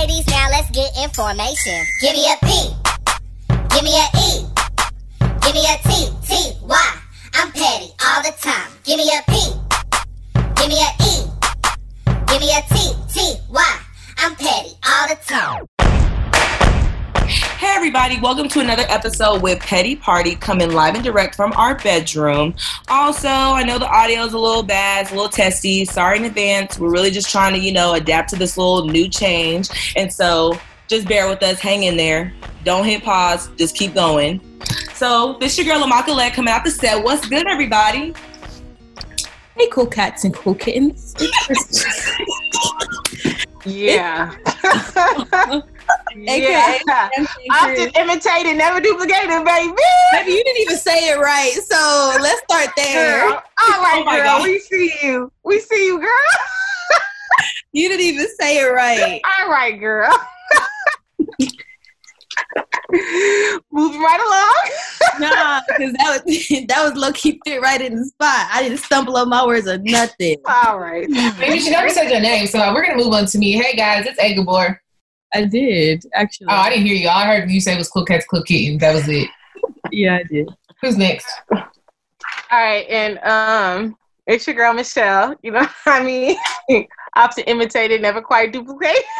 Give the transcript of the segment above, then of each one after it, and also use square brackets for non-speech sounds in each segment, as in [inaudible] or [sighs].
ladies, now let's get information. Give me a P. Give me a E. Give me a T. T. Y. I'm petty all the time. Give me a P. Give me a E. Give me a T. T. Y. I'm petty all the time. Hey everybody, welcome to another episode with Petty Party coming live and direct from our bedroom. Also, I know the audio is a little bad, it's a little testy. Sorry in advance. We're really just trying to, you know, adapt to this little new change. And so just bear with us, hang in there. Don't hit pause, just keep going. So this your girl Lamaka Led coming out the set. What's good, everybody? Hey, cool cats and cool kittens. [laughs] Yeah. [laughs] AKA yeah. Often imitated, never duplicated, baby. Maybe you didn't even say it right, so let's start there. Girl. All right, Oh my girl. God. We see you. We see you, girl. [laughs] You didn't even say it right. All right, girl. [laughs] Moving right along. Nah, because that was [laughs] that was low key fit right in the spot. I didn't stumble on my words or nothing. All right. Maybe she never said your name, so we're gonna move on to me. Hey guys, it's Agabor. I did actually. Oh, I didn't hear you. I heard you say it was cool cats, cool kittens. That was it. yeah, I did. Who's next? All right, and um, it's your girl Michelle. You know what I mean? [laughs] Often imitated, never quite duplicated. [laughs]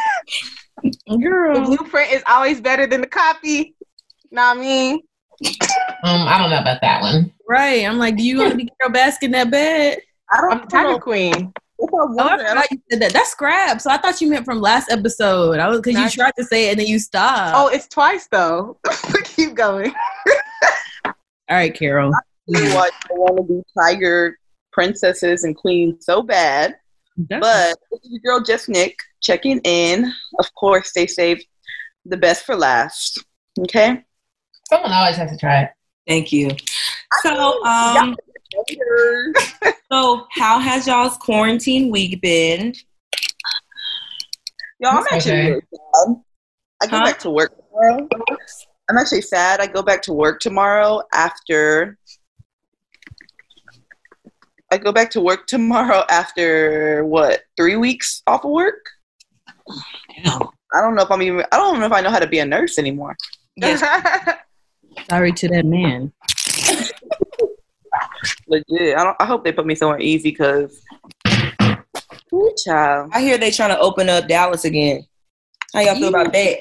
The Girl, blueprint is always better than the copy. Know what I mean? Um, I don't know about that one. right? I'm like, do you want to be Carole Baskin that bad? I I'm don't the know. title queen. If I Oh, I wonder, I forgot you said that. That's scrap. So I thought you meant from last episode. I was because you tried to say it and then you stopped. Oh, it's twice though. [laughs] Keep going. all right, Carole. don't know why I want to be tiger princesses and queens so bad. But this is your girl Just Nick checking in. Of course, stay safe. The best for last. Okay. Someone always has to try it. Thank you. So, um, Later. So how has y'all's quarantine week been? Y'all, I'm actually okay. really sad. I go Huh? back to work tomorrow. I'm actually sad. I go back to work tomorrow after. I go back to work tomorrow after what three weeks off of work. I don't know if I'm even. I don't know if I know how to be a nurse anymore. Yes, [laughs] Sorry to that man. Legit. I don't. I hope they put me somewhere easy because. Ooh, child. I hear they trying to open up Dallas again. How y'all feel about that?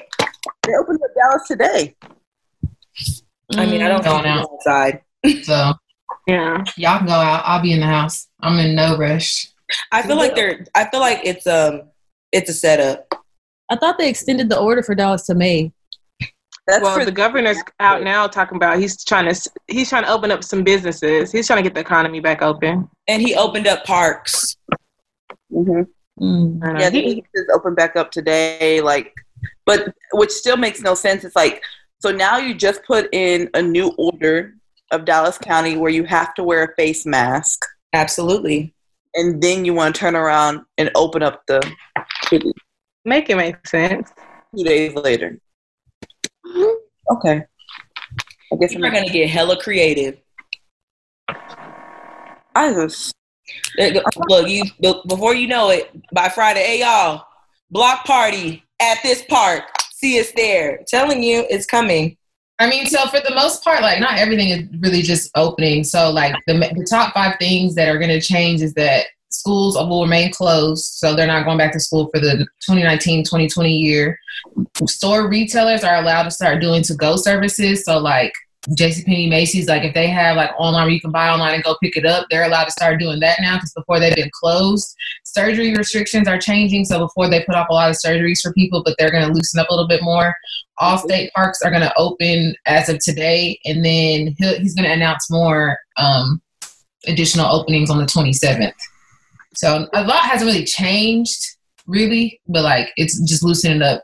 They opened up Dallas today. I mean, I don't Going go out. outside. So yeah. y'all can go out. I'll be in the house. I'm in no rush. I feel like they're. I feel like it's um, it's a setup. I thought they extended the order for Dallas to May. That's Well, for the governor's out now talking about he's trying to he's trying to open up some businesses. He's trying to get the economy back open. And he opened up parks. Mhm. Mm. I know. Yeah, He- he just opened back up today. Like, but which still makes no sense. It's like so now you just put in a new order of Dallas County where you have to wear a face mask, Absolutely. and then you want to turn around and open up the city make it make sense. two days later. Okay, I guess We're I'm gonna get hella creative. I just Look, you before you know it, by Friday, hey y'all, block party at this park. See us there. Telling you, it's coming. I mean, so for the most part, like not everything is really just opening. So like the the top five things that are going to change is that schools will remain closed, so they're not going back to school for the 2019-2020 year. Store retailers are allowed to start doing to-go services. So like JCPenney, Macy's, like if they have like online where you can buy online and go pick it up, they're allowed to start doing that now because before they've been closed. Surgery restrictions are changing. So before they put off a lot of surgeries for people, but they're going to loosen up a little bit more. All state parks are going to open as of today, and then he's going to announce more um, additional openings on the 27th. So um, a lot hasn't really changed, really, but like it's just loosening up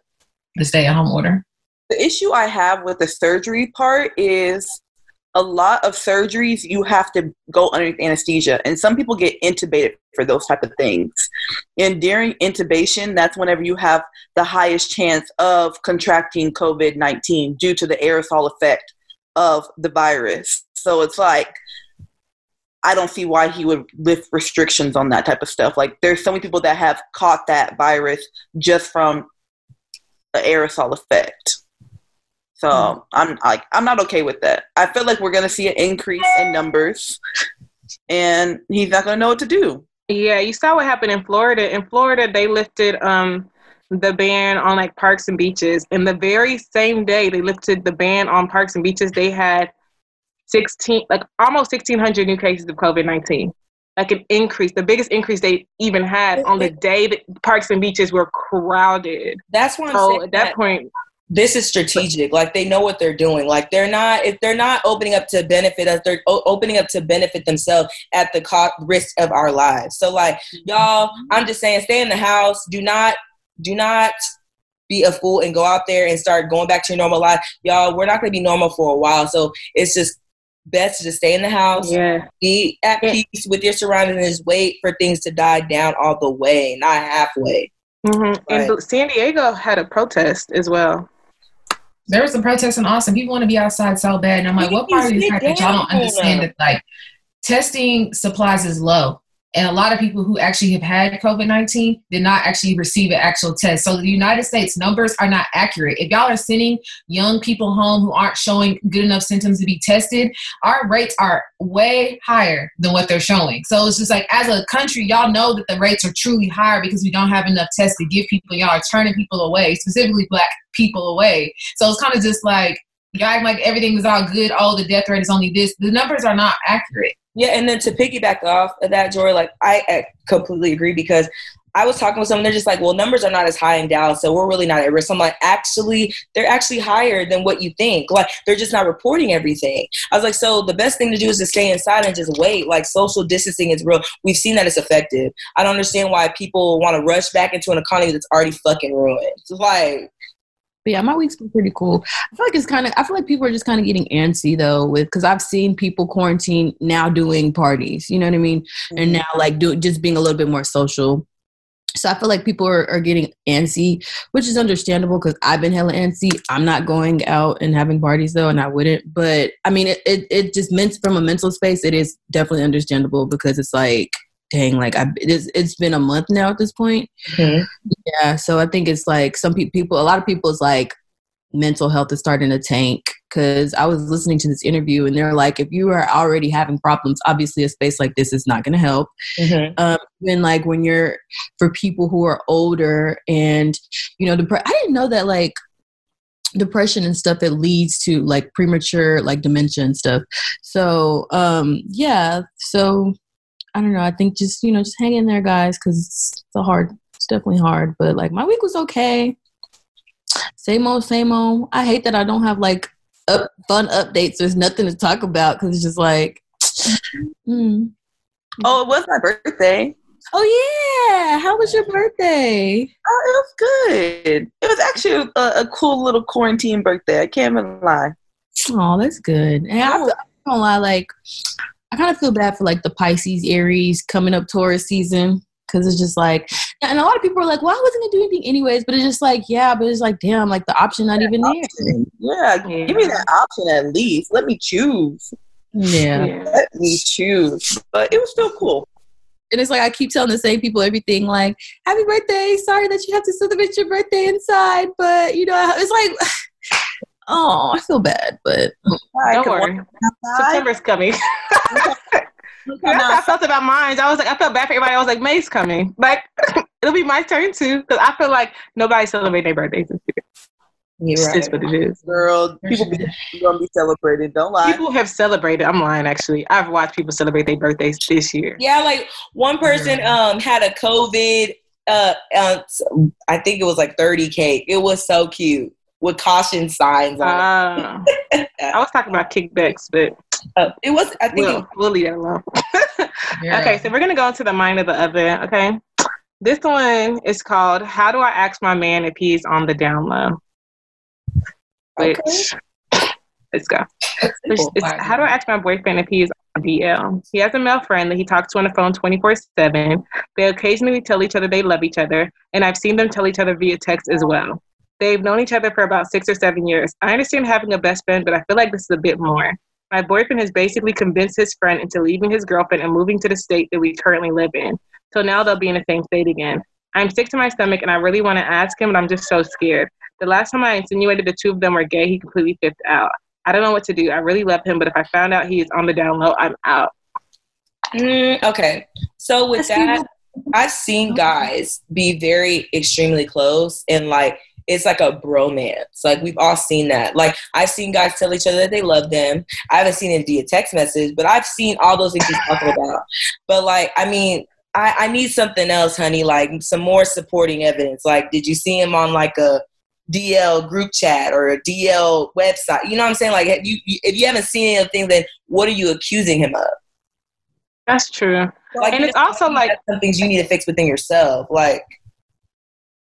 the stay-at-home order. the issue I have with the surgery part is a lot of surgeries you have to go under anesthesia and some people get intubated for those type of things and during intubation that's whenever you have the highest chance of contracting covid-19 due to the aerosol effect of the virus so it's like i don't see why he would lift restrictions on that type of stuff like there's so many people that have caught that virus just from the aerosol effect. So I'm like I'm not okay with that. I feel like we're gonna see an increase in numbers, and he's not gonna know what to do. Yeah, you saw what happened in Florida. In Florida, they lifted um the ban on like parks and beaches. And the very same day they lifted the ban on parks and beaches, they had 16, like almost 1,600 new cases of COVID 19. Like an increase, the biggest increase they even had on the day that parks and beaches were crowded. That's why I'm So saying at that that point, this is strategic. Like they know what they're doing. Like they're not if they're not opening up to benefit us, they're o- opening up to benefit themselves at the cost risk of our lives. So like y'all, mm-hmm. I'm just saying, stay in the house. Do not do not be a fool and go out there and start going back to your normal life. Y'all, we're not gonna be normal for a while. So it's just best to just stay in the house, yeah. be at Yeah. peace with your surroundings, and just wait for things to die down all the way, not halfway. hmm Right. And San Diego had a protest as well. There was some protests in Austin. People want to be outside so bad, and I'm like, what part of the fact that y'all don't understand that like testing supplies is low, and a lot of people who actually have had COVID nineteen did not actually receive an actual test. So the United States numbers are not accurate. If y'all are sending young people home who aren't showing good enough symptoms to be tested, our rates are way higher than what they're showing. So it's just like as a country, y'all know that the rates are truly higher because we don't have enough tests to give people. Y'all are turning people away, specifically black people away. So it's kind of just like y'all act like everything is all good. Oh, the death rate is only this. The numbers are not accurate. Yeah, and then to piggyback off of that, Jory, like I, I completely agree because I was talking with someone, they're just like, well, numbers are not as high in Dallas, so we're really not at risk. I'm like, actually, they're actually higher than what you think. Like, they're just not reporting everything. I was like, so the best thing to do is to stay inside and just wait. Like, social distancing is real. We've seen that it's effective. I don't understand why people want to rush back into an economy that's already fucking ruined. It's like, But yeah, my week's been pretty cool. I feel like it's kind of. I feel like people are just kind of getting antsy though, with because I've seen people quarantine now doing parties. You know what I mean? And mm-hmm. now like do just being a little bit more social. So I feel like people are, are getting antsy, which is understandable because I've been hella antsy. I'm not going out and having parties though, and I wouldn't. But I mean, it it, it just meant from a mental space, it is definitely understandable because it's like, dang, like I it's, it's been a month now at this point. Yeah, so I think it's like some pe- people, a lot of people is like mental health is starting to tank because I was listening to this interview and they're like, if you are already having problems, obviously a space like this is not going to help. mhm. Um, and like when you're for people who are older and you know, depre- I didn't know that like depression and stuff it leads to like premature like dementia and stuff. So um, yeah, so I don't know. I think just you know just hang in there, guys, because it's, it's a hard. It's definitely hard, but like my week was okay. Same old, same old. I hate that I don't have like up, fun updates. There's nothing to talk about because it's just like, [laughs] mm. Oh, it was my birthday. oh yeah. How was your birthday? Oh, it was good. It was actually a, a cool little quarantine birthday. I can't even lie. Oh, that's good. And I, feel, I don't lie, like I kind of feel bad for like the Pisces, Aries coming up Taurus season because it's just like, and a lot of people are like, "Well, I wasn't gonna do anything anyways," but it's just like, yeah, but it's like, damn, like the option not even there. Yeah, Yeah. give me that option at least. Let me choose. Yeah. Yeah. Let me choose. But it was still cool. And it's like I keep telling the same people everything like, happy birthday. Sorry that you have to celebrate your birthday inside, but you know, it's like oh, I feel bad, but [laughs] I Don't worry. September's coming. [laughs] That's how I felt about mine. I was like, I felt bad for everybody. I was like, May's coming. Like, [laughs] it'll be my turn too. Because I feel like nobody celebrating their birthdays this year. You're It's right. just what it is. Girl, people be gonna be celebrating. Don't lie. People have celebrated. I'm lying, actually. I've watched people celebrate their birthdays this year. Yeah, like one person um had a COVID uh, uh I think it was like 30 cake. It was so cute with caution signs on Uh, [laughs] I was talking about kickbacks, but it. Uh, it was I think we'll, it, we'll leave that alone. [laughs] Yeah. Okay, so we're gonna go into the mind of the other. Okay, this one is called "How Do I Ask My Man If He's on the Down Low?" Which let's go. It's, it's, how do I ask my boyfriend if he's is on DL? He has a male friend that he talks to on the phone 24 7. They occasionally tell each other they love each other, and I've seen them tell each other via text as well. They've known each other for about six or seven years. I understand having a best friend, but I feel like this is a bit more. My boyfriend has basically convinced his friend into leaving his girlfriend and moving to the state that we currently live in. So now they'll be in the same state again. I'm sick to my stomach and I really want to ask him, but I'm just so scared. the last time I insinuated the two of them were gay, he completely flipped out. I don't know what to do. I really love him, but if I found out he is on the down low, I'm out. Mm, okay. So with that, I've seen guys be very extremely close and like it's like a bromance. Like we've all seen that. Like I've seen guys tell each other that they love them. I haven't seen it via text message, but I've seen all those things he's talking about. But like, I mean, I, I need something else, honey. Like some more supporting evidence. Like, did you see him on like a DL group chat or a DL website? You know what I'm saying? Like, you, if you haven't seen anything, then what are you accusing him of? That's true. Like, and it's also like some things you need to fix within yourself. Like,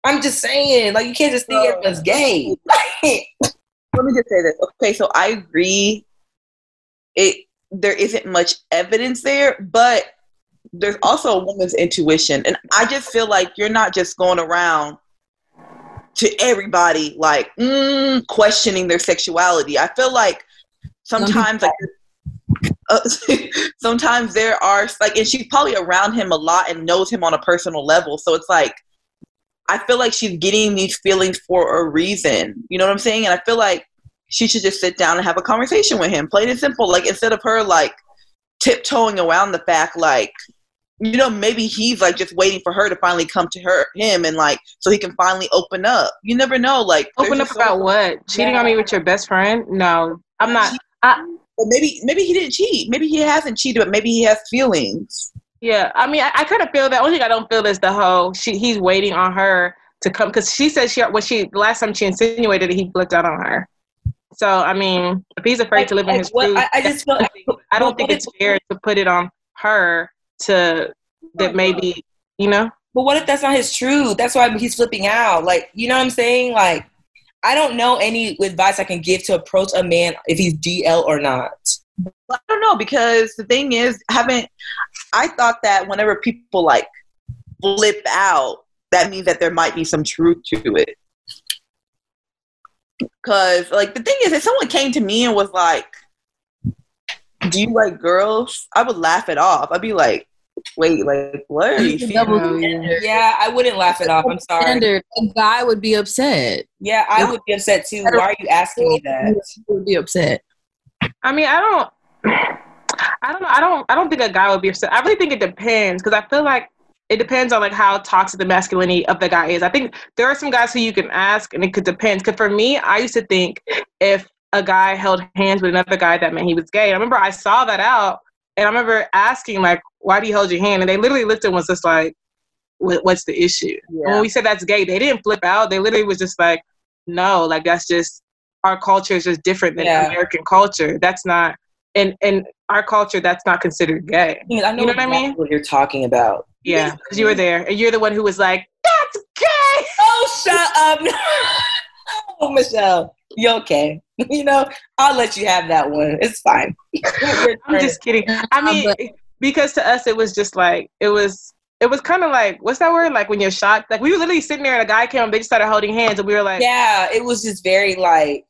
I'm just saying, like, you can't just think everyone's gay. [laughs] Let me just say this. Okay, so I agree. It there isn't much evidence there, but there's also a woman's intuition, and I just feel like you're not just going around to everybody like mm, questioning their sexuality. I feel like sometimes like [laughs] uh, sometimes there are like and she's probably around him a lot and knows him on a personal level so it's like i feel like she's getting these feelings for a reason. You know what i'm saying? And i feel like she should just sit down and have a conversation with him. Plain and simple. Like instead of her like tiptoeing around the fact like you know maybe he's like just waiting for her to finally come to her him and like so he can finally open up. You never know. Like open up about so- what? Cheating yeah. on me with your best friend? No. I'm not I, but maybe maybe he didn't cheat. Maybe he hasn't cheated, but maybe he has feelings. Yeah, I mean, I, I kind of feel that. Only thing I don't feel is the whole she he's waiting on her to come because she said she when she last time she insinuated he flipped out on her. So I mean, if he's afraid like, to live in his truth, I, I, just feel I don't think it's fair to put it on her to that maybe you know. But what if that's not his truth? That's why he's flipping out. Like you know what I'm saying? Like I don't know any advice I can give to approach a man if he's DL or not. I don't know because the thing is, haven't I thought that whenever people like flip out, that means that there might be some truth to it. Because like the thing is, if someone came to me and was like, "Do you like girls?" I would laugh it off. I'd be like, wait, like what are you feeling? Yeah, I wouldn't laugh it off. I'm sorry. Standard. A guy would be upset. Yeah, I would be upset too. Why are you asking me that? Would be upset. I mean, I don't. I don't know. I don't. I don't think a guy would be upset. I really think it depends because I feel like it depends on like how toxic the masculinity of the guy is. I think there are some guys who you can ask, and it could depend. Because for me, I used to think if a guy held hands with another guy, that meant he was gay. I remember I saw that out, and I remember asking like, why do you hold your hand? And they literally looked and was just like, what's the issue? Yeah. When we said that's gay, they didn't flip out. They literally was just like, no, like that's just our culture is just different than yeah. American culture. That's not in in our culture. That's not considered gay. I, know you know what I mean? What you're talking about? Yeah, because you were there, and you're the one who was like, "That's gay." [laughs] Oh, shut up! [laughs] oh, Michelle, you okay? [laughs] You know, I'll let you have that one. It's fine. I'm just kidding. I mean, because to us it was just like it was it was kind of like what's that word like when you're shocked like we were literally sitting there and a guy came and they just started holding hands and we were like yeah it was just very like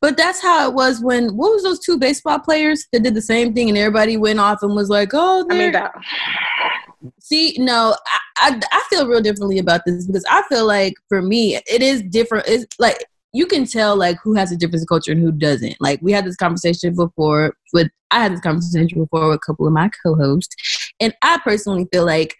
but that's how it was when what was those two baseball players that did the same thing and everybody went off and was like oh I mean that see no I, I, I feel real differently about this because i feel like for me it is different it's like you can tell like who has a difference different culture and who doesn't. Like we had this conversation before with I had this conversation before with a couple of my co-hosts, and I personally feel like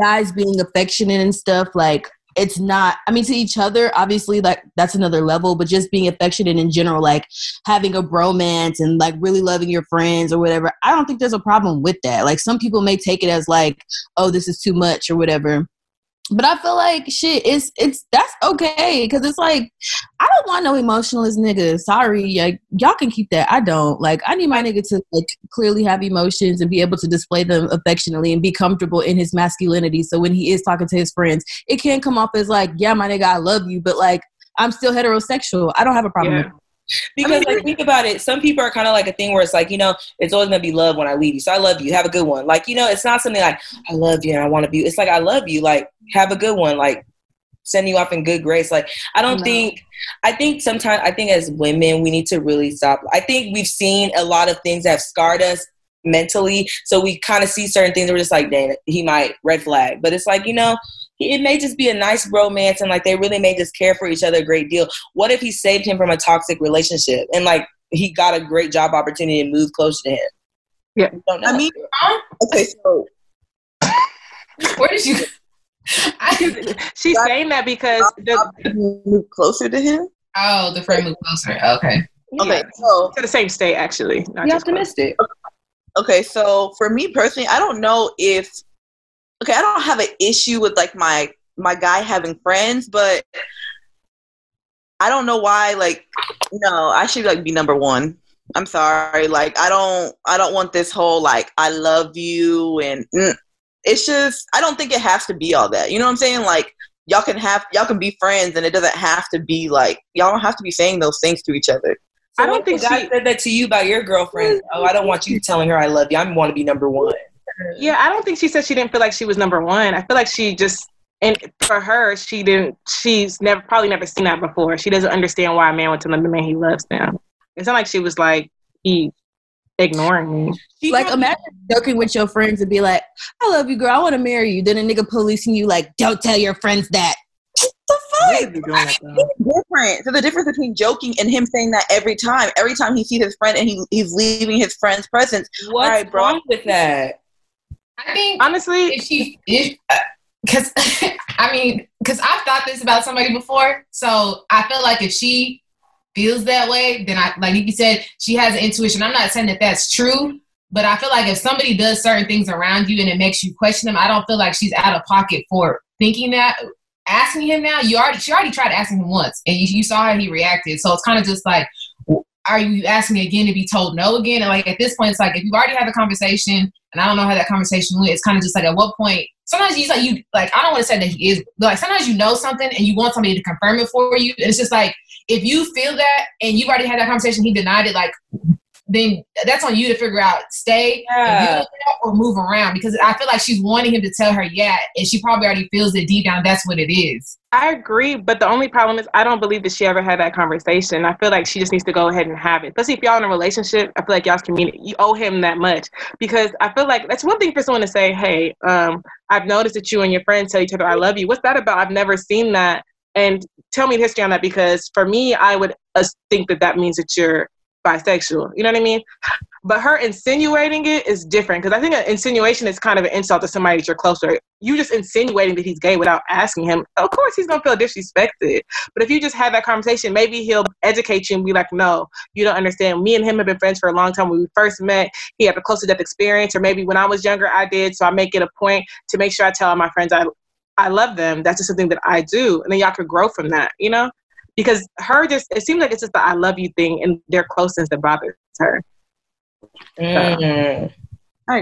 guys being affectionate and stuff like it's not i mean to each other obviously like that's another level but just being affectionate in general like having a bromance and like really loving your friends or whatever i don't think there's a problem with that. Like some people may take it as like oh this is too much or whatever but I feel like shit, it's it's that's okay because it's like I don't want no emotionless nigga. Sorry, like y'all can keep that. I don't like. I need my nigga to like clearly have emotions and be able to display them affectionately and be comfortable in his masculinity. So when he is talking to his friends, it can't come off as like, yeah, my nigga, I love you, but like I'm still heterosexual. I don't have a problem. Yeah. Because I mean, like think about it, some people are kind of like a thing where it's like you know it's always gonna be love when I leave you. So I love you. Have a good one. Like you know, it's not something like I love you and I want to be. It's like I love you. Like have a good one. Like send you off in good grace. Like I don't no. think. I think sometimes I think as women we need to really stop. I think we've seen a lot of things that have scarred us mentally. So we kind of see certain things. We're just like, dang, he might red flag. But it's like you know it may just be a nice romance and like they really may just care for each other a great deal. What if he saved him from a toxic relationship and like he got a great job opportunity and moved closer to him? Yeah. You don't know. I mean, okay, so [laughs] Where did you? [laughs] She's, she's saying that because the, move closer to him. oh, the friend moved closer. Okay. Okay, so to the same state actually. Not Be just close. optimistic. okay, so for me personally, I don't know if okay, I don't have an issue with like my my guy having friends, but I don't know why. Like, no, I should like be number one. I'm sorry. Like, I don't I don't want this whole like I love you and mm, it's just I don't think it has to be all that. You know what I'm saying? Like. Y'all can have y'all can be friends, and it doesn't have to be like y'all don't have to be saying those things to each other. So I don't think if she- said that to you about your girlfriend. Oh, I don't want you telling her I love you. I want to be number one. Yeah, I don't think she said she didn't feel like she was number one. I feel like she just and for her, she didn't. She's never probably never seen that before. She doesn't understand why a man would tell the man he loves them. It's not like she was like he ignoring me. She Like imagine joking with your friends and be like, "I love you, girl. I want to marry you." Then a nigga policing you like, "Don't tell your friends that." The fuck? doing that. It's different. So the difference between joking and him saying that every time, every time he sees his friend and he, he's leaving his friend's presence. what's Alright, bro. wrong with that? I think Honestly, if she if because uh, [laughs] I mean because I've thought this about somebody before, so I feel like if she feels that way, then I like you said she has an intuition. I'm not saying that that's true, but I feel like if somebody does certain things around you and it makes you question them, I don't feel like she's out of pocket for thinking that. Asking him now, you already she already tried asking him once, and you, you saw how he reacted. So it's kind of just like, are you asking again to be told no again? And like at this point, it's like if you've already had the conversation, and I don't know how that conversation went. It's kind of just like at what point. Sometimes you like you like I don't want to say that he is, like sometimes you know something and you want somebody to confirm it for you. And it's just like if you feel that and you've already had that conversation, he denied it. Like then that's on you to figure out stay Yeah. deal with that or move around because I feel like she's wanting him to tell her yeah, and she probably already feels that deep down that's what it is. I agree, but the only problem is I don't believe that she ever had that conversation. I feel like she just needs to go ahead and have it. Especially if y'all in a relationship, I feel like y'all's community you owe him that much because I feel like that's one thing for someone to say, "Hey, um, I've noticed that you and your friends tell each other I love you." What's that about? I've never seen that, and tell me the history on that because for me, I would uh, think that that means that you're bisexual. You know what I mean? But her insinuating it is different because I think an insinuation is kind of an insult to somebody that you're closer. You just insinuating that he's gay without asking him. Of course, he's gonna feel disrespected. But if you just have that conversation, maybe he'll educate you and be like, "No, you don't understand. Me and him have been friends for a long time. When we first met, he had a close to death experience, or maybe when I was younger, I did. So I make it a point to make sure I tell all my friends I I love them. That's just something that I do, and then y'all could grow from that. You know." Because her just, it seems like it's just the I love you thing and their closeness that bothers her. Mm.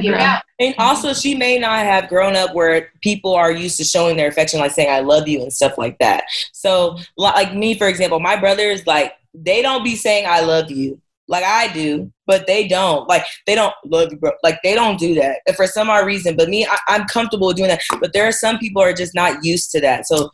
Yeah. And also, she may not have grown up where people are used to showing their affection, like saying "I love you" and stuff like that. So, like me, for example, my brothers, like they don't be saying "I love you" like I do, but they don't. Like they don't love you, bro. Like they don't do that and for some odd reason. But me, I, I'm comfortable doing that. But there are some people who are just not used to that. So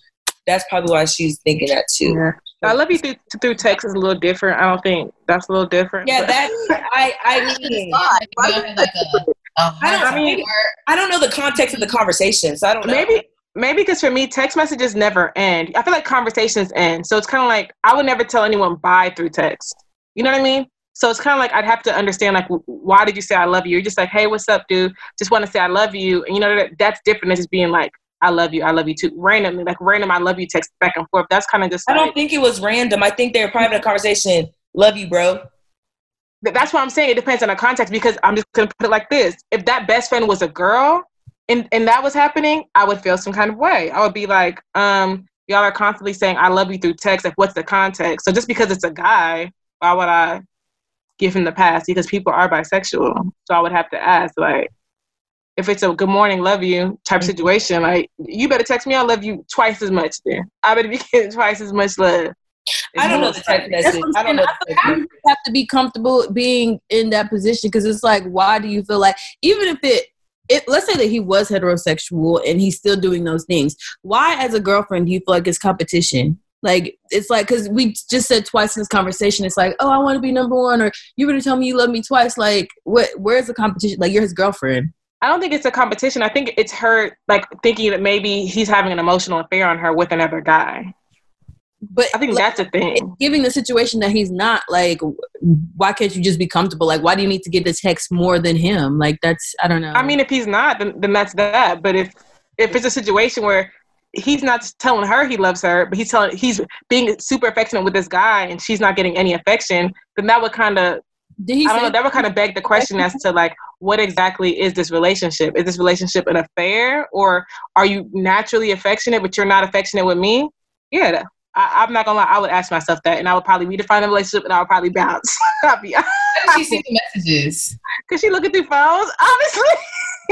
that's probably why she's thinking that too. Yeah. I love you through, through text is a little different. I don't think that's a little different. Yeah, but- that I I mean. Why? Like, you know, like a, a I don't- I mean- I don't know the context of the conversation, so I don't know. maybe maybe because for me text messages never end i feel like conversations end so it's kind of like i would never tell anyone bye through text you know what i mean so it's kind of like i'd have to understand like why did you say i love you you're just like hey what's up dude just want to say i love you and you know that that's different than just being like i love you i love you too randomly like random i love you text back and forth that's kind of just I like, don't think it was random. I think they were private conversation. Love you, bro. That's what I'm saying. It depends on the context because I'm just gonna put it like this: if that best friend was a girl, and and that was happening, I would feel some kind of way. I would be like, um, y'all are constantly saying I love you through text. Like, what's the context? So just because it's a guy, why would I give him the pass? Because people are bisexual. So I would have to ask, like, if it's a good morning, love you type Mhm. situation, like you better text me, I love you twice as much. Then I better be [laughs] getting twice as much love. I don't know the message. what I don't know. saying. The text I have to be comfortable being in that position because it's like, why do you feel like even if it, it, let's say that he was heterosexual and he's still doing those things, why as a girlfriend do you feel like it's competition? Like it's like because we just said twice in this conversation, it's like, oh, I want to be number one, or you're gonna tell me you love me twice. Like, what? Where's the competition? Like you're his girlfriend. I don't think it's a competition. I think it's her like thinking that maybe he's having an emotional affair on her with another guy. But I think like, that's a thing. Given the situation that he's not, like, why can't you just be comfortable? Like, why do you need to get the text more than him? Like, that's I don't know. I mean, if he's not, then, then that's that. But if if it's a situation where he's not telling her he loves her, but he's telling he's being super affectionate with this guy, and she's not getting any affection, then that would kind of did he I don't know. That would kind of beg the question as to like, what exactly is this relationship? Is this relationship an affair, or are you naturally affectionate, but you're not affectionate with me? Yeah, I, I'm not gonna lie. I would ask myself that, and I would probably redefine the relationship, and I would probably bounce. [laughs] I'll be How did she see the messages? [laughs] because she looking through phones, honestly. [laughs]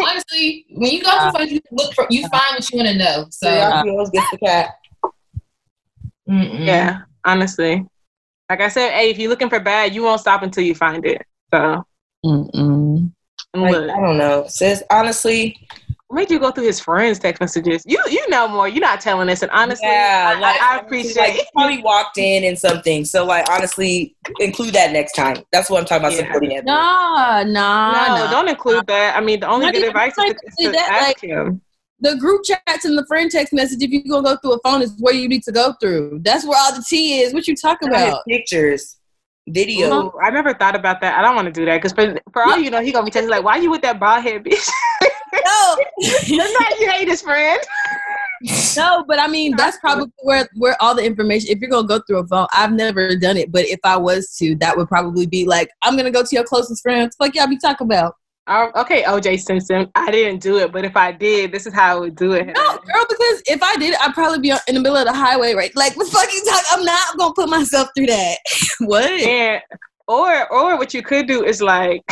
Honestly, when you go through phones, you look for you find what you want to know. So Curiosity always gets the cat. mm-mm. Yeah, honestly. Like I said, hey, if you're looking for bad, you won't stop until you find it. So, Mm-mm. And Like, I don't know, sis. Honestly, what made you go through his friends' text messages? You you know more. You're not telling us, and honestly, yeah, I, like I, I appreciate. Like, he probably walked in and something. So, like, honestly, include that next time. That's what I'm talking about. Yeah. Supporting it. Nah, nah, no, nah. don't include that. I mean, the only Not good advice is to, is to that, ask like- him. the group chats and the friend text message, if you're gonna go through a phone, is where you need to go through. That's where all the tea is. What you talking about? Pictures, video. Ooh, I never thought about that. I don't want to do that because for, for all you know, he gonna be texting like, "Why you with that bald head bitch?" [laughs] No, That's not you hate his friend. no, but I mean that's probably where where all the information. If you're gonna go through a phone, I've never done it, but if I was to, that would probably be like, I'm gonna go to your closest friends. Like y'all be talking about. Um, okay, OJ Simpson. I didn't do it, but if I did, this is how I would do it. No, girl, because if I did, I'd probably be in the middle of the highway, right? Like, what fucking talk? I'm not gonna put myself through that. [laughs] what? And or or what you could do is like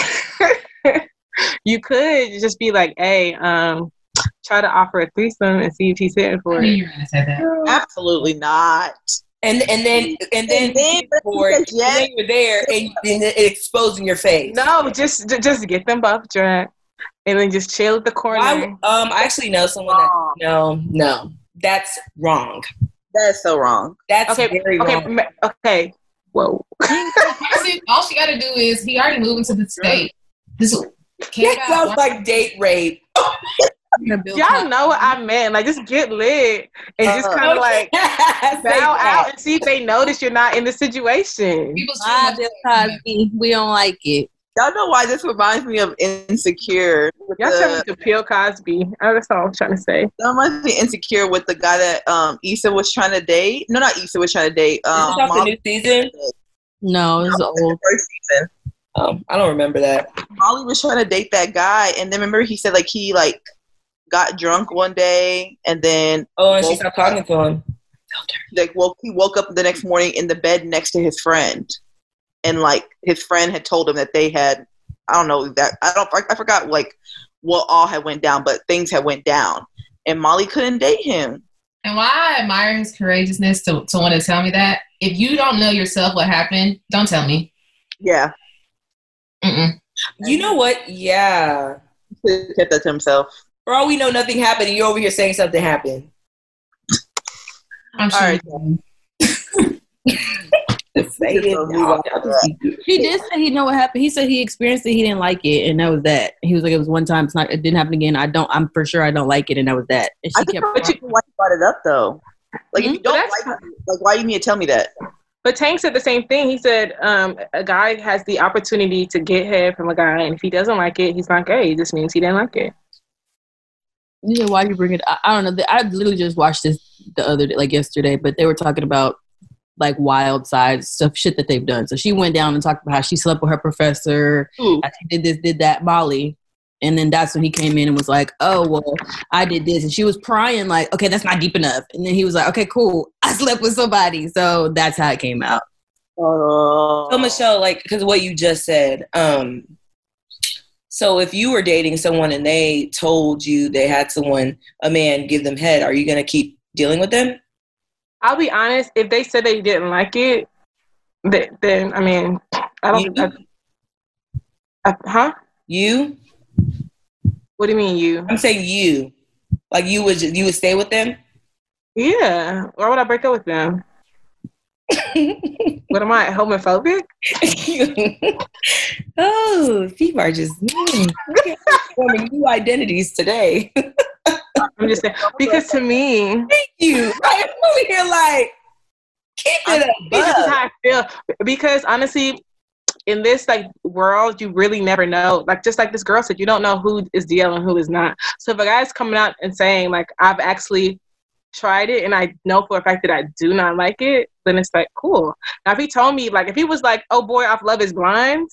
[laughs] you could just be like, hey, um, try to offer a threesome and see if he's hitting I for knew it. you were gonna say that. Absolutely not. And and then and then And then- for it, Yeah. and then you're there and, and it exposing your face. No, just just get them both drunk and then just chill at the corner. I, um, I actually know someone that no, no, that's wrong. That's so wrong. That's okay, very okay, wrong. ma- okay. Whoa. Person, all she got to do is he already moved into the state. This came That sounds like date rape. [laughs] Y'all know what I meant. Like, just get lit and just Uh, kind of like [laughs] bow out and see if they notice you're not in the situation. People's too Cosby, we don't like it. Y'all know why this reminds me of Insecure. Y'all the, tell me to peel Cosby. Oh, that's all I'm trying to say. that reminds me Insecure with the guy that um Issa was trying to date. No, not Issa was trying to date. Is Um, this off the Molly, new season? No, it's old. first season. Oh, I don't remember that. Molly was trying to date that guy, and then remember he said like he like got drunk one day, and then Oh, and she Well- stopped talking to him. like woke he woke up the next morning in the bed next to his friend, and like his friend had told him that they had I don't know that I don't I forgot like what all had went down, but things had went down, and Molly couldn't date him. And why I admire his courageousness to, to want to tell me that. If you don't know yourself what happened, don't tell me. Yeah, Mm-mm. You know what? Yeah. he kept that to himself. For all we know, nothing happened, and you're over here saying something happened. I'm sure. All right. [laughs] Say it. Just don't move on Y'all just keep- He did say he know what happened. He said he experienced it. He didn't like it, and that was that. He was like, it was one time. It's not. It didn't happen again. I don't. I'm for sure. I don't like it, and that was that. And I she just kept. don't know why you brought it up though. Like if Hmm? you don't like, it, like why you need to tell me that? But Tank said the same thing. He said um, a guy has the opportunity to get head from a guy, and if he doesn't like it, he's not gay. It just means he didn't like it. You know why you bring it? I, I don't know. I literally just watched this the other day, like yesterday, but they were talking about like wild side stuff, shit that they've done. So she went down and talked about how she slept with her professor. Ooh. She did this, did that, Molly. And then that's when he came in and was like, "Oh well, I did this," and she was prying like, "Okay, that's not deep enough." And then he was like, "Okay, cool, I slept with somebody." So that's how it came out. Oh, So Michelle, like, because what you just said, um, so if you were dating someone and they told you they had someone, a man, give them head, are you gonna keep dealing with them? I'll be honest. If they said they didn't like it, th- then I mean, I don't. You? I, I, huh? You? What do you mean you? I'm saying you. Like you would, you would stay with them. Yeah. Why would I break up with them? What am I, homophobic? [laughs] oh, people are just forming new identities today. I'm just saying because to me, Thank you. I'm over here like, keep it up. this is how I feel. Because honestly, in this like world, you really never know. Like just like this girl said, you don't know who is DL and who is not. So if a guy's coming out and saying like I've actually tried it and I know for a fact that I do not like it, then it's like cool. Now if he told me like if he was like, oh boy, off Love Is Blind,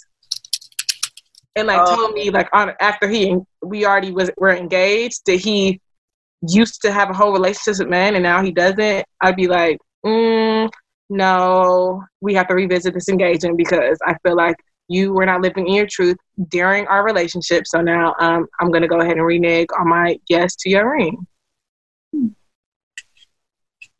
and like Oh. told me like on after he we already was were engaged that he used to have a whole relationship with men and now he doesn't, I'd be like, mm, no, we have to revisit this engagement because I feel like you were not living in your truth during our relationship. So now um, I'm going to go ahead and renege on my yes to your ring.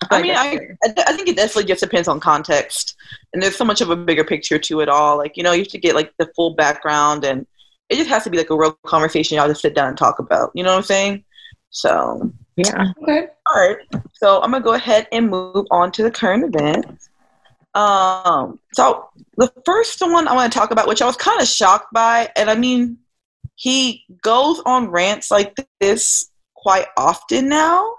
Feel I mean, I. I I think it definitely just depends on context, and there's so much of a bigger picture to it all. Like you know, you have to get like the full background, and it just has to be like a real conversation y'all just sit down and talk about. You know what I'm saying? So, yeah. Okay. all right. So I'm gonna go ahead and move on to the current event. Um, so the first one I want to talk about, which I was kind of shocked by, and I mean, he goes on rants like this quite often now,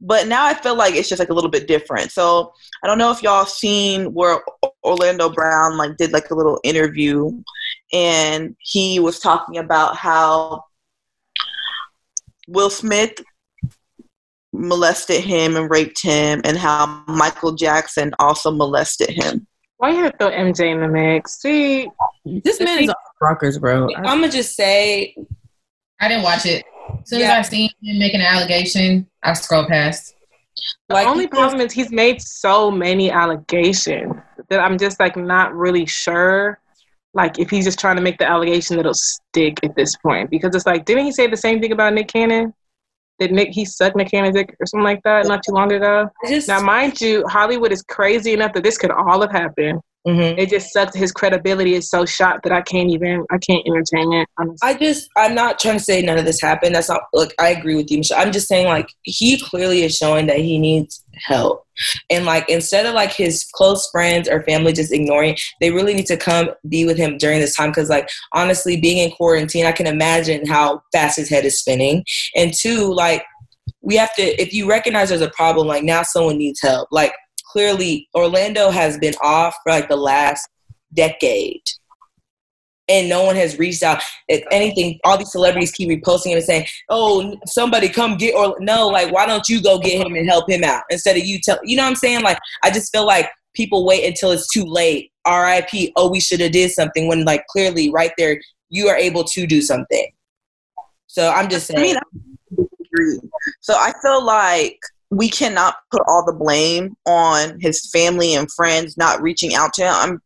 but now I feel like it's just like a little bit different. So I don't know if y'all seen where Orlando Brown like did like a little interview, and he was talking about how Will Smith molested him and raped him, and how Michael Jackson also molested him. Why you have to throw MJ in the mix? See, This man is off rockers, bro. I'm gonna just say, I didn't watch it. As soon Yeah. as I seen him making an allegation, I scrolled past. the like, only problem is he's made so many allegations that I'm just like not really sure. Like if he's just trying to make the allegation that'll stick at this point, because it's like, didn't he say the same thing about Nick Cannon? Did Nick he sucked Nick Cannon's dick or something like that not too long ago? Just Now, mind you, Hollywood is crazy enough that this could all have happened. Mhm. It just sucks. His credibility is so shot that I can't even, I can't entertain it. Honestly. I just, I'm not trying to say none of this happened. That's not, look, I agree with you, Michelle. I'm just saying, like, he clearly is showing that he needs help. And, like, instead of, like, his close friends or family just ignoring, they really need to come be with him during this time. Because, like, honestly, being in quarantine, I can imagine how fast his head is spinning. And, two, like, we have to, if you recognize there's a problem, like, now someone needs help. Like, clearly, Orlando has been off for, like, the last decade and no one has reached out. If anything, all these celebrities keep reposting and saying, "Oh, somebody come get," or no, like, why don't you go get him and help him out instead of you tell? You know what I'm saying? Like, I just feel like people wait until it's too late. R.I.P. Oh, we should have did something when, like, clearly, right there, you are able to do something. So I'm just I saying. mean, I. So I feel like we cannot put all the blame on his family and friends not reaching out to him. I'm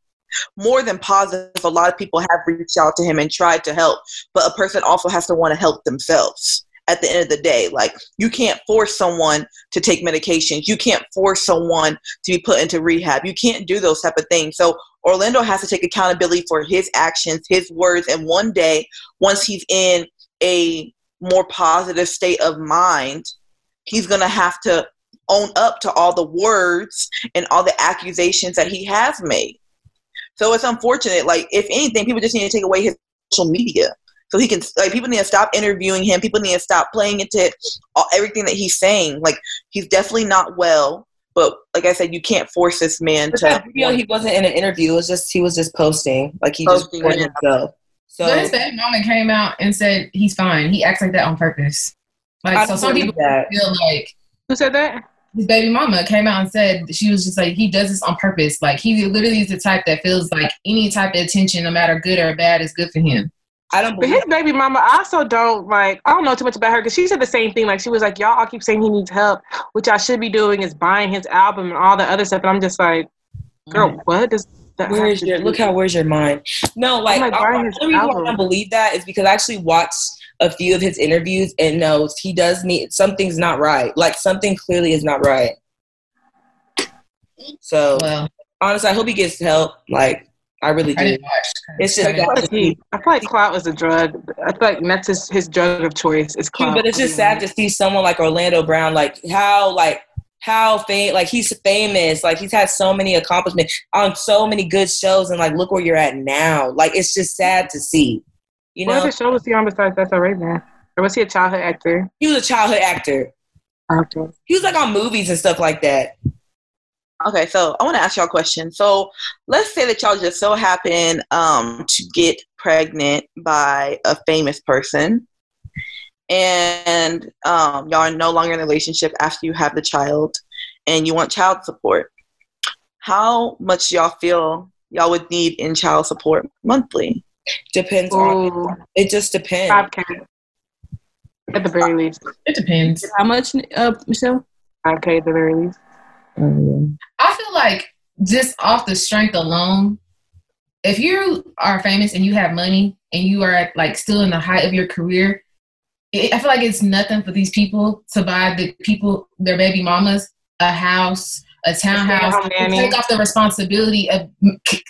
more than positive a lot of people have reached out to him and tried to help, but a person also has to want to help themselves at the end of the day. Like you can't force someone to take medications. You can't force someone to be put into rehab. You can't do those type of things. So Orlando has to take accountability for his actions, his words, and one day once he's in a more positive state of mind, he's going to have to own up to all the words and all the accusations that he has made. So it's unfortunate. Like, if anything, people just need to take away his social media. So he can, like, people need to stop interviewing him. People need to stop playing into all, everything that he's saying. Like, he's definitely not well. But like I said, you can't force this man But to. that video, he wasn't in an interview. It was just he was just posting, like he Posting, just recorded yeah. himself. So So his baby mama came out and said he's fine. He acts like that on purpose. I Like so, don't some people that. feel like Who said that? his baby mama came out and said she was just like he does this on purpose. Like he literally is the type that feels like any type of attention, no matter good or bad, is good for him. I don't But believe. his baby mama, I also don't like. I don't know too much about her because she said the same thing. Like she was like, "Y'all all keep saying he needs help, which I should be doing is buying his album and all the other stuff." And I'm just like, "Girl, mm. what does that?" Where's your look how where's your mind? No, like, like, I, buying the only reason why I don't believe that is because I actually watched a few of his interviews and knows he does need something's not right. Like something clearly is not right. So Well, honestly, I hope he gets help. Like I really do. didn't. It's just I didn't that- I feel like he- I feel like clout is a drug. I feel like that's his, his drug of choice. Is True, clout. but it's just sad to see someone like Orlando Brown, like how like how fame like he's famous like he's had so many accomplishments on so many good shows and like look where you're at now like it's just sad to see you What know other show was he on besides That's So Raven? Or was he a childhood actor? he was a childhood actor Okay. he was like on movies and stuff like that Okay, so I want to ask y'all a question. So let's say that y'all just so happen um, to get pregnant by a famous person, and um, y'all are no longer in a relationship after you have the child, and you want child support. How much y'all feel y'all would need in child support monthly? Depends on it just depends five K. At the very least. It depends. How much, uh, Michelle? Five K at the very least. I feel like just off the strength alone, if you are famous and you have money and you are like still in the height of your career, it, I feel like it's nothing for these people to buy the people their baby mamas a house, a townhouse, take off the responsibility of,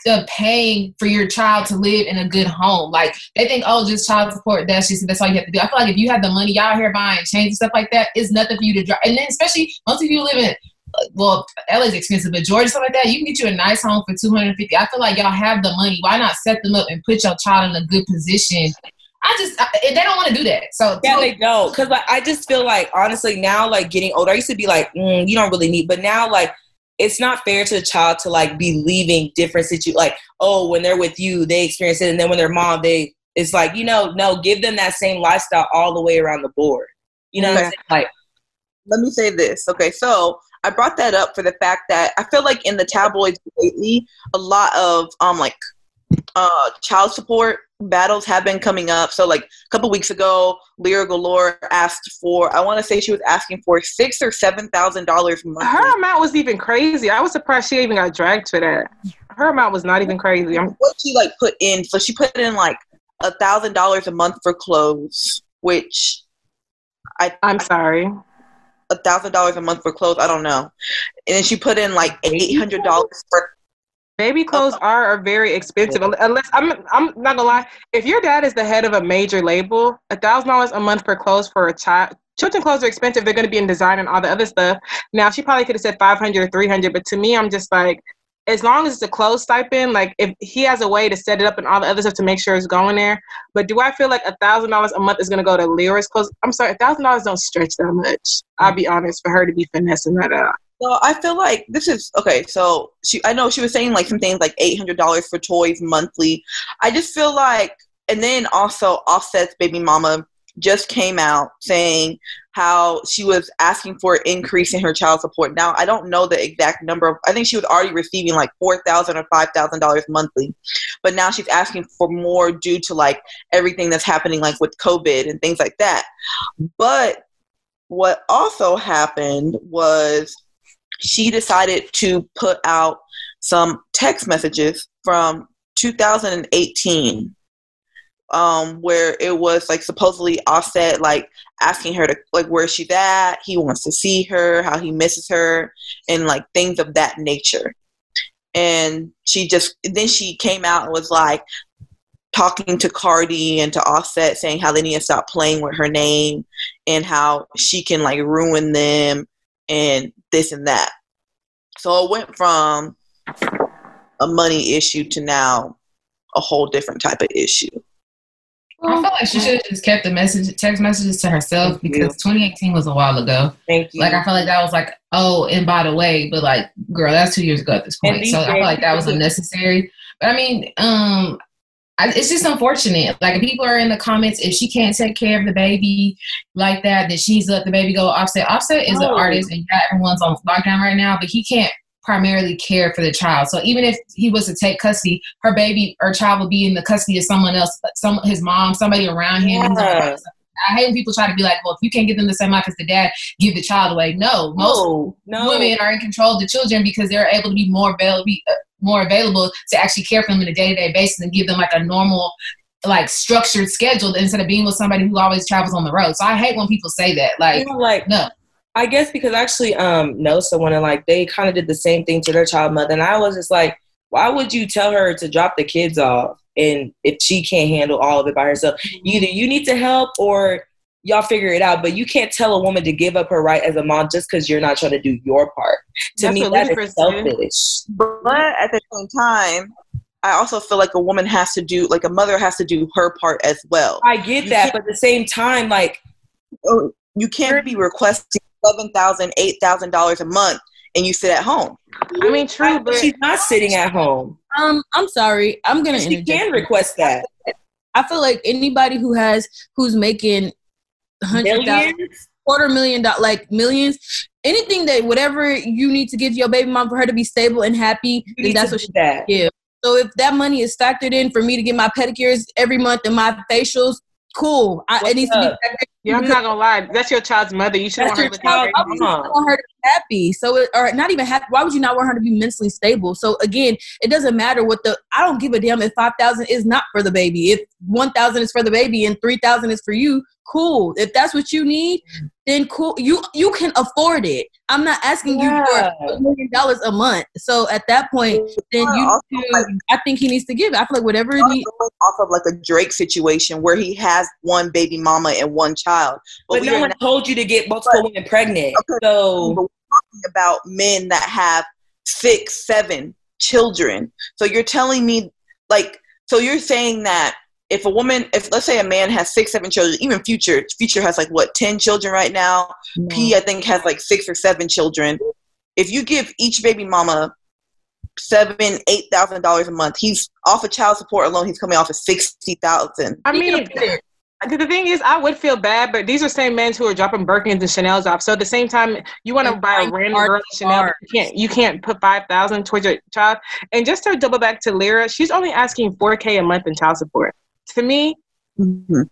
of paying for your child to live in a good home. Like they think, oh, just child support. That's just that's all you have to do. I feel like if you have the money, y'all here buying chains and stuff like that, it's nothing for you to drive. And then especially most of you live in well, LA's expensive, but Georgia, stuff like that, you can get you a nice home for 250 I feel like y'all have the money. Why not set them up and put your child in a good position? I just, I, they don't want to do that. So, Yeah, they don't. Because like, I just feel like, honestly, now, like, getting older, I used to be like, mm, you don't really need, but now, like, it's not fair to the child to, like, be leaving different situations. Like, oh, when they're with you, they experience it. And then when they're mom, they, it's like, you know, no, give them that same lifestyle all the way around the board. You know what I'm Okay. Like, let me say this. Okay, so I brought that up for the fact that I feel like in the tabloids lately, a lot of um like uh child support battles have been coming up. So like a couple weeks ago, Lira Galore asked for I want to say she was asking for six or seven thousand dollars monthly. Her amount was even crazy. I was surprised she even got dragged for that. Her amount was not even crazy. I'm, what she like put in so she put in like a thousand dollars a month for clothes, which I'm sorry. a thousand dollars a month for clothes, I don't know. And then she put in like eight hundred dollars for Baby uh, clothes are, are very expensive. Unless I'm, I'm not gonna lie. If your dad is the head of a major label, a thousand dollars a month for clothes for a child. Children clothes are expensive. They're going to be in design and all the other stuff. Now she probably could have said five hundred or three hundred, but to me, I'm just like, as long as it's a clothes stipend, like if he has a way to set it up and all the other stuff to make sure it's going there. But do I feel like a thousand dollars a month is going to go to Lira's clothes? I'm sorry, a thousand dollars don't stretch that much. I'll mm. be honest, for her to be finessing that out. So I feel like this is okay. So she, I know she was saying like some things like eight hundred dollars for toys monthly. I just feel like, and then also Offset's baby mama just came out saying how she was asking for an increase in her child support. Now I don't know the exact number. Of, I think she was already receiving like four thousand or five thousand dollars monthly, but now she's asking for more due to like everything that's happening like with COVID and things like that. But what also happened was she decided to put out some text messages from 2018 um, where it was like supposedly offset like asking her to like where she's at he wants to see her how he misses her and like things of that nature. And she just then she came out and was like talking to Cardi and to Offset saying how they need to stop playing with her name and how she can like ruin them and this and that. So it went from a money issue to now a whole different type of issue. I feel like she should have just kept the message, text messages to herself because 2018 was a while ago. thank you. Like I feel like that was like, oh, and by the way, but like, girl, that's two years ago at this point. So I feel like that was unnecessary. But I mean, um, I, it's just unfortunate. Like if people are in the comments, if she can't take care of the baby like that, then she's let the baby go. Offset, Offset is an oh. artist, and yeah, everyone's on lockdown right now, but he can't primarily care for the child. So even if he was to take custody, her baby or child will be in the custody of someone else, some his mom, somebody around him. Yeah. I hate when people try to be like, well, if you can't give them the same life as the dad, give the child away. No, most no, no. women are in control of the children because they're able to be more available, uh, more available to actually care for them on a day to day basis and give them like a normal, like structured schedule instead of being with somebody who always travels on the road. So I hate when people say that. Like, You know, like no. I guess because I actually um know someone and like they kind of did the same thing to their child mother, and I was just like, why would you tell her to drop the kids off and if she can't handle all of it by herself? Mm-hmm. Either you need to help or y'all figure it out. But you can't tell a woman to give up her right as a mom just because you're not trying to do your part. To That's me, what that Lucifer selfish. But at the same time, I also feel like a woman has to do, like a mother has to do her part as well. I get You that, but at the same time, like Oh, You can't be requesting seven thousand, eight thousand dollars a month, and you sit at home. I mean, true, but but she's not sitting at home. Um, I'm sorry. I'm gonna She can request that. I feel like anybody who has who's making hundred thousand, quarter million dollars, like millions, anything that whatever you need to give your baby mom for her to be stable and happy, then that's what do she. that. Yeah. So if that money is factored in for me to get my pedicures every month and my facials, cool. I, it needs to be factored yeah, I'm not gonna lie. That's your child's mother. You should want her child. great. Why would you want her to be happy? So, it, or not even happy. Why would you not want her to be mentally stable? So again, it doesn't matter what the. I don't give a damn if five thousand is not for the baby. If one thousand is for the baby and three thousand is for you, cool. If that's what you need, then cool. You you can afford it. I'm not asking you for a million dollars a month. So at that point, then you. Also, like, I think he needs to give. it. I feel like whatever Y'all he. off of like a Drake situation where he has one baby mama and one child. But we no one not told you to get multiple women pregnant. Okay. So talking about men that have six, seven children. So you're telling me, like, so you're saying that if a woman, if let's say a man has six, seven children, even Future, Future has like what, 10 children right now? P, I think, has like six or seven children. If you give each baby mama seven, eight thousand dollars a month, he's off of child support alone. He's coming off of sixty thousand. I mean, the the thing is, I would feel bad, but these are same men who are dropping Birkins and Chanel's off. So at the same time, you want to buy a random girl Chanel, you can't. You can't put five thousand towards your child. And just to double back to Lira, she's only asking four k a month in child support. To me, mm-hmm.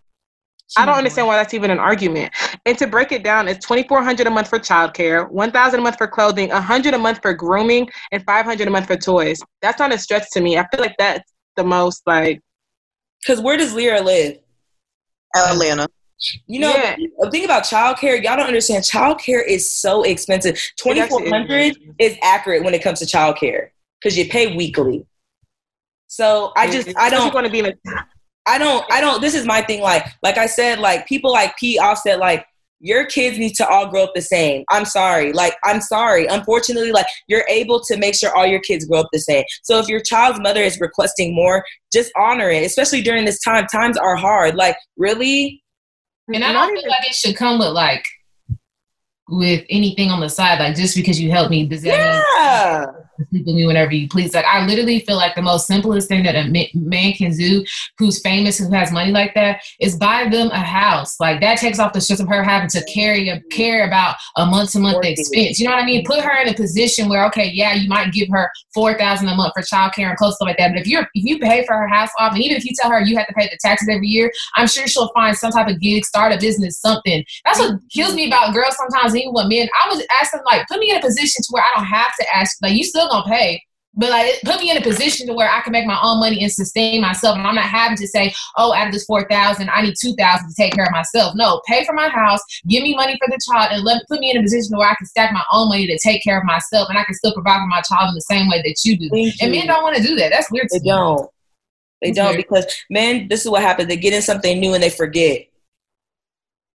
I don't understand why that's even an argument. And to break it down, it's twenty four hundred a month for childcare, one thousand a month for clothing, a hundred a month for grooming, and five hundred a month for toys. That's not a stretch to me. I feel like that's the most like because where does Lira live? Atlanta. You know, Yeah. the thing about childcare, y'all don't understand. Childcare is so expensive. Twenty four hundred is accurate when it comes to childcare because you pay weekly. So I just I don't want to be in a I don't I don't this is my thing like like I said like people like P offset like your kids need to all grow up the same. I'm sorry. Like I'm sorry. Unfortunately like you're able to make sure all your kids grow up the same. So if your child's mother is requesting more, just honor it, especially during this time. Times are hard. Like really? And I don't feel like it should come with like with anything on the side, like just because you help me, does that Yeah. mean sleep with me whenever you please? Like I literally feel like the most simplest thing that a man can do, who's famous, who has money like that, is buy them a house. Like that takes off the stress of her having to carry a care about a month to month expense. You know what I mean? Put her in a position where okay, yeah, you might give her four thousand a month for childcare and clothes stuff like that. But if you're if you pay for her house off, and even if you tell her you have to pay the taxes every year, I'm sure she'll find some type of gig, start a business, something. That's what mm-hmm. kills me about girls sometimes, even with men. I was asking, like, put me in a position to where I don't have to ask, like, you still gonna pay. But like, put me in a position to where I can make my own money and sustain myself, and I'm not having to say, "Oh, out of this four thousand, I need two thousand to take care of myself." No, pay for my house, give me money for the child, and let put me in a position where I can stack my own money to take care of myself, and I can still provide for my child in the same way that you do. And men don't want to do that. That's weird. They me. don't. They It's don't weird. because men, this is what happens. They get in something new and they forget.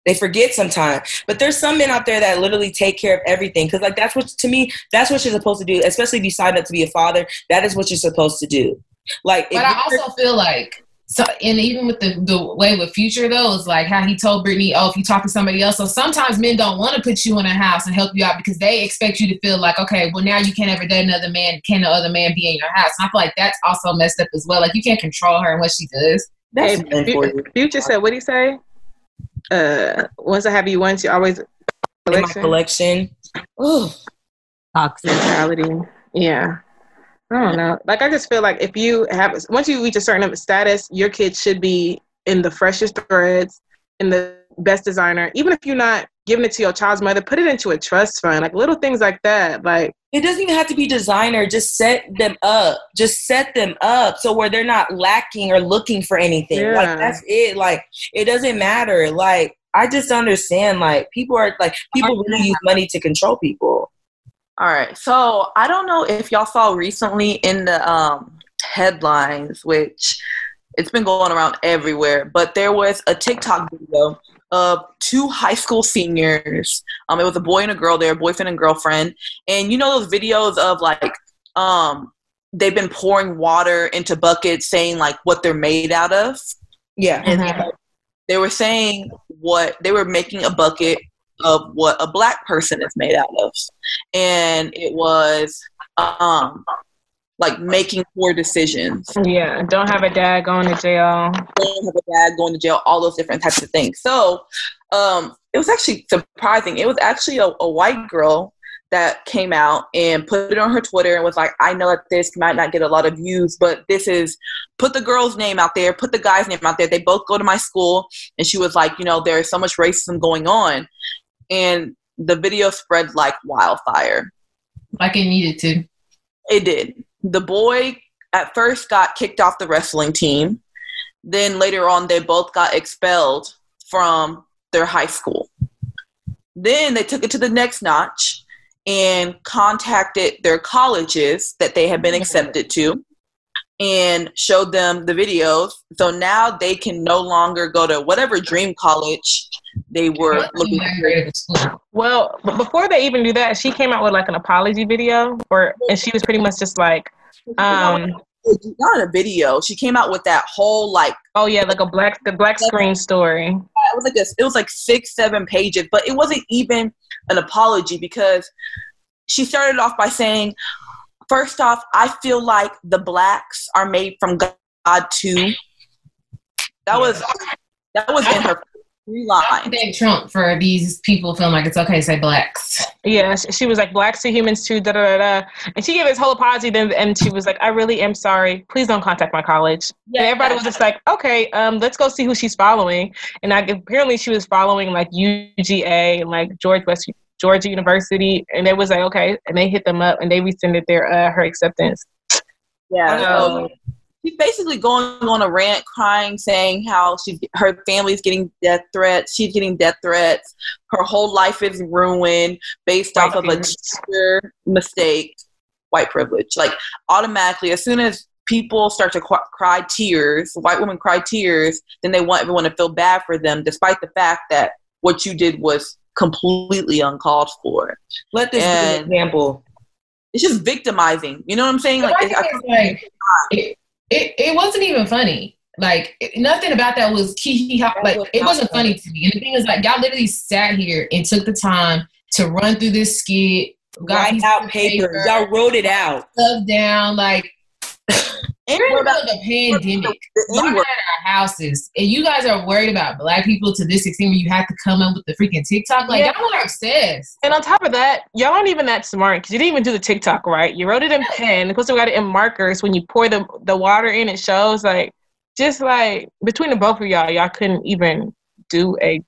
They forget sometimes. But there's some men out there that literally take care of everything. Cause like that's what to me, that's what you're supposed to do. Especially if you signed up to be a father, that is what you're supposed to do. Like But I also feel like so, and even with the the way with future though, is like how he told Brittany, "Oh, if you talk to somebody else." So sometimes men don't want to put you in a house and help you out because they expect you to feel like, okay, well now you can't ever date another man. Can the other man be in your house? And I feel like that's also messed up as well. Like you can't control her and what she does. that's Hey, you. Future said, what did he say? Uh, once I have you once, you always In my collection collection. Oh, Toxic. mentality. Yeah. I don't know. Like I just feel like if you have once you reach a certain status, your kid should be in the freshest threads, in the best designer. Even if you're not giving it to your child's mother, put it into a trust fund. Like little things like that. Like it doesn't even have to be designer. Just set them up. Just set them up so where they're not lacking or looking for anything. Yeah. Like that's it. Like it doesn't matter. Like I just understand. Like people are like people really use money to control people. All right. So I don't know if y'all saw recently in the um, headlines, which it's been going around everywhere, but there was a TikTok video of two high school seniors. Um, it was a boy and a girl there, boyfriend and girlfriend. And you know those videos of like um they've been pouring water into buckets saying like what they're made out of. Yeah. And Mhm. they were saying what they were making a bucket of what a black person is made out of. And it was um like making poor decisions. Yeah, don't have a dad going to jail. don't have a dad going to jail, all those different types of things. So um, it was actually surprising. It was actually a, a white girl that came out and put it on her Twitter and was like, I know that this might not get a lot of views, but this is put the girl's name out there, put the guy's name out there. They both go to my school. And she was like, you know, there is so much racism going on. And the video spread like wildfire. Like it needed to. It did. The boy at first got kicked off the wrestling team. Then later on, they both got expelled from their high school. Then they took it to the next notch and contacted their colleges that they had been accepted to and showed them the videos. So now they can no longer go to whatever dream college they were Wasn't looking that for. great of a school. Well, but before they even do that, she came out with like an apology video, or and she was pretty much just like, um, not in a video. She came out with that whole like oh yeah, like a black the black screen story. it was like a, it was like six seven pages but it wasn't even an apology because she started off by saying first off i feel like the blacks are made from god too that was that was in her three I lines thank Trump for these people feeling like it's okay to say blacks. Yeah, she, she was like blacks to humans too, da da da, da. and she gave this whole apology. Then and she was like, I really am sorry. Please don't contact my college. And everybody was just like, okay, um, let's go see who she's following. And I, apparently she was following like UGA and like George West Georgia University, and it was like okay, and they hit them up and they rescinded their uh, her acceptance. yeah So- so she's basically going on a rant crying saying how she her family's getting death threats. She's getting death threats. Her whole life is ruined based off of a teacher mistake white privilege. Like automatically as soon as people start to qu- cry tears white women cry tears then they want everyone to feel bad for them despite the fact that what you did was completely uncalled for. Let this be an example. it's just victimizing. You know what i'm saying? Like, But my I, like it, it, it wasn't even funny. Like it, nothing about that was key. Like it wasn't funny to me. And the thing is, like y'all literally sat here and took the time to run through this skit, got Write out of papers. paper, Y'all wrote it out. stuff down. Like in what the pandemic. We're at our houses, and you guys are worried about black people to this extent where you have to come up with the freaking TikTok. Like Yeah. y'all are obsessed. And on top of that, y'all aren't even that smart because you didn't even do the TikTok right. You wrote it in pen. Of course, we got it in markers. When you pour the the water in, it shows like just like between the both of y'all, y'all couldn't even do a.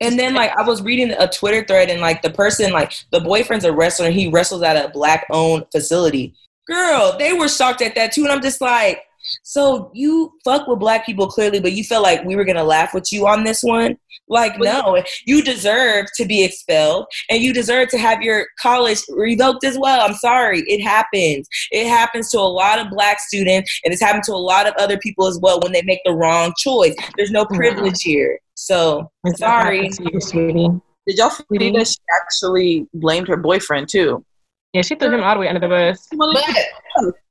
And then like I was reading a Twitter thread and like the person like the boyfriend's a wrestler and he wrestles at a black owned facility. Girl, they were shocked at that too, and I'm just like, so you fuck with black people clearly, but you felt like we were gonna laugh with you on this one? Like, no, you deserve to be expelled and you deserve to have your college revoked as well. I'm sorry, it happens. It happens to a lot of black students and it's happened to a lot of other people as well when they make the wrong choice. There's no privilege here. So It's Sorry. not happened to you, sweetie. Did y'all see that she actually blamed her boyfriend too? Yeah, she threw him all the way under the bus. But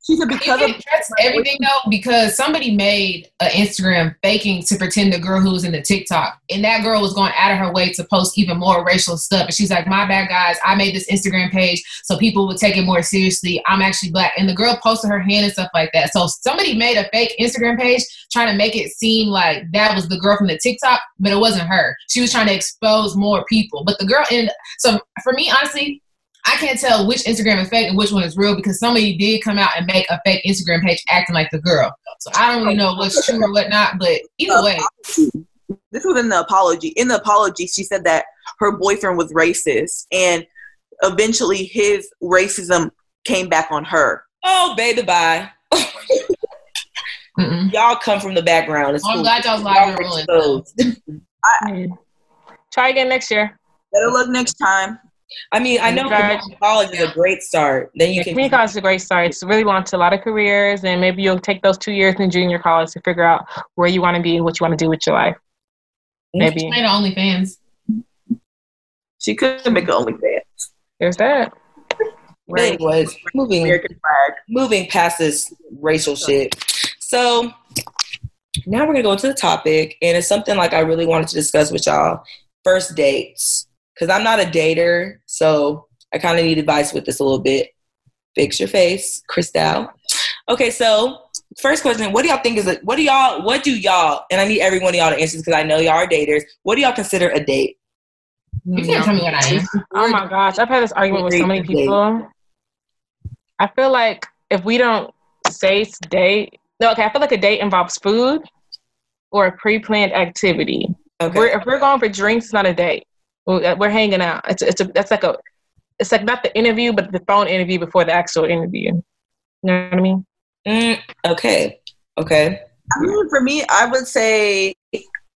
She said because It of addressed everything though because somebody made an Instagram faking to pretend the girl who was in the TikTok, and that girl was going out of her way to post even more racial stuff. And she's like, "My bad, guys. I made this Instagram page so people would take it more seriously. I'm actually black." And the girl posted her hand and stuff like that. So somebody made a fake Instagram page trying to make it seem like that was the girl from the TikTok, but it wasn't her. She was trying to expose more people. But the girl, and so for me, honestly, I can't tell which Instagram is fake and which one is real because somebody did come out and make a fake Instagram page acting like the girl. So I don't really know what's true or what not, but either way, this was in the apology. In the apology, she said that her boyfriend was racist, and eventually his racism came back on her. Oh, baby, bye. mm-mm. Y'all come from the background. It's I'm cool. glad y'all's Y'all live were and Try again next year. Better luck next time. I mean, I know Right. community college is a great start. Then you Yeah, can community college is a great start. It's really launched a lot of careers, and maybe you'll take those two years in junior college to figure out where you want to be and what you want to do with your life. Maybe Made an OnlyFans. She could make an OnlyFans. there's that. But anyways, moving American flag. moving past this racial shit. So now we're gonna go into the topic, and it's something like I really wanted to discuss with y'all. First dates, because I'm not a dater, so I kind of need advice with this a little bit. Fix your face, Cristal. Okay, so first question: What do y'all think is a what do y'all what do y'all and I need every one of y'all to answer because I know y'all are daters. What do y'all consider a date? You can't tell me what I am. Oh my gosh, I've had this argument with so many people. I feel like if we don't say it's date, no, okay, I feel like a date involves food or a pre-planned activity. Okay, We're, if we're going for drinks, it's not a date. We're, we're hanging out. It's it's a that's like a it's like not the interview, but the phone interview before the actual interview. You know what I mean? Mm, okay, okay. I mean, for me, I would say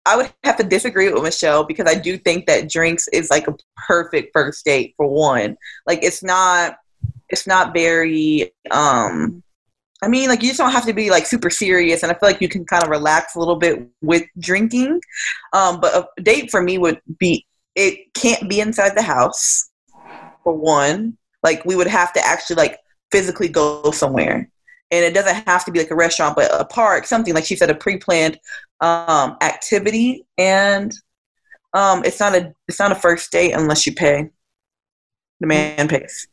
I would have to disagree with Michelle because I do think that drinks is like a perfect first date for one. Like it's not it's not very um I mean like you just don't have to be like super serious and I feel like you can kind of relax a little bit with drinking. Um but a date for me would be it can't be inside the house for one. Like we would have to actually like physically go somewhere. And it doesn't have to be like a restaurant, but a park, something like she said, a pre-planned um, activity, and um, it's not a it's not a first date unless you pay. The man pays.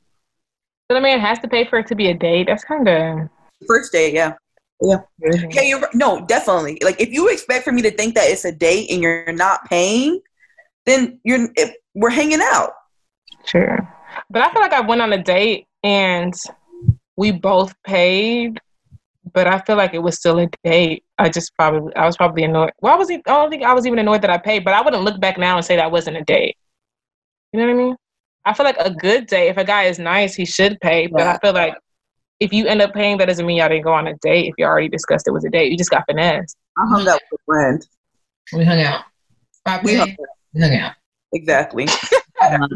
So the man has to pay for it to be a date. That's kind of First date, yeah, yeah. Yeah, you're no, definitely. Like if you expect for me to think that it's a date and you're not paying, then you're it, we're hanging out. Sure. But I feel like I went on a date and we both paid, but I feel like it was still a date. I just probably I was probably annoyed. Well, I was I don't think I was even annoyed that I paid, but I wouldn't look back now and say that wasn't a date. You know what I mean? I feel like a good date, if a guy is nice, he should pay. But I feel like if you end up paying, that doesn't mean y'all didn't go on a date. If you already discussed it was a date, you just got finessed. I hung out with a friend. We hung out. Five We we hung out. Exactly. [laughs] Not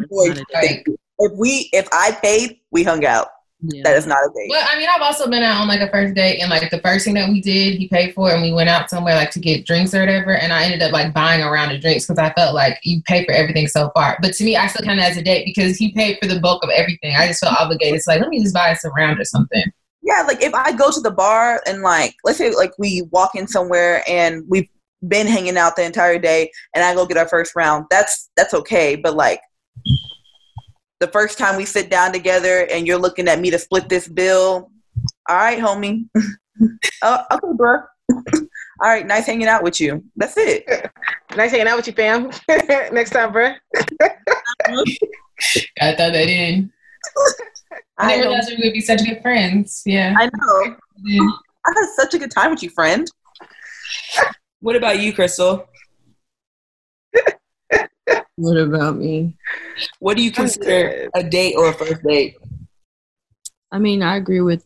Like, if we if I paid, we hung out. Yeah. That is not a date. well, I mean, I've also been out on like a first date, and like the first thing that we did, he paid for it, and we went out somewhere like to get drinks or whatever. And I ended up like buying a round of drinks because I felt like you pay for everything so far. But to me, I still kind of as a date because he paid for the bulk of everything. I just felt obligated. It's like let me just buy us a round or something. Yeah, like if I go to the bar and like let's say like we walk in somewhere and we've been hanging out the entire day and I go get our first round, that's that's okay. But like the first time we sit down together and you're looking at me to split this bill, all right, homie. [laughs] oh, okay, bro. [laughs] all right, nice hanging out with you. That's it. [laughs] Nice hanging out with you, fam. Next time, bro. I throw that in. I I didn't know. realize we would be such good friends. Yeah. I know. Yeah. I had such a good time with you, friend. What about you, Crystal? [laughs] What about me? What do you consider a date or a first date? I mean, I agree with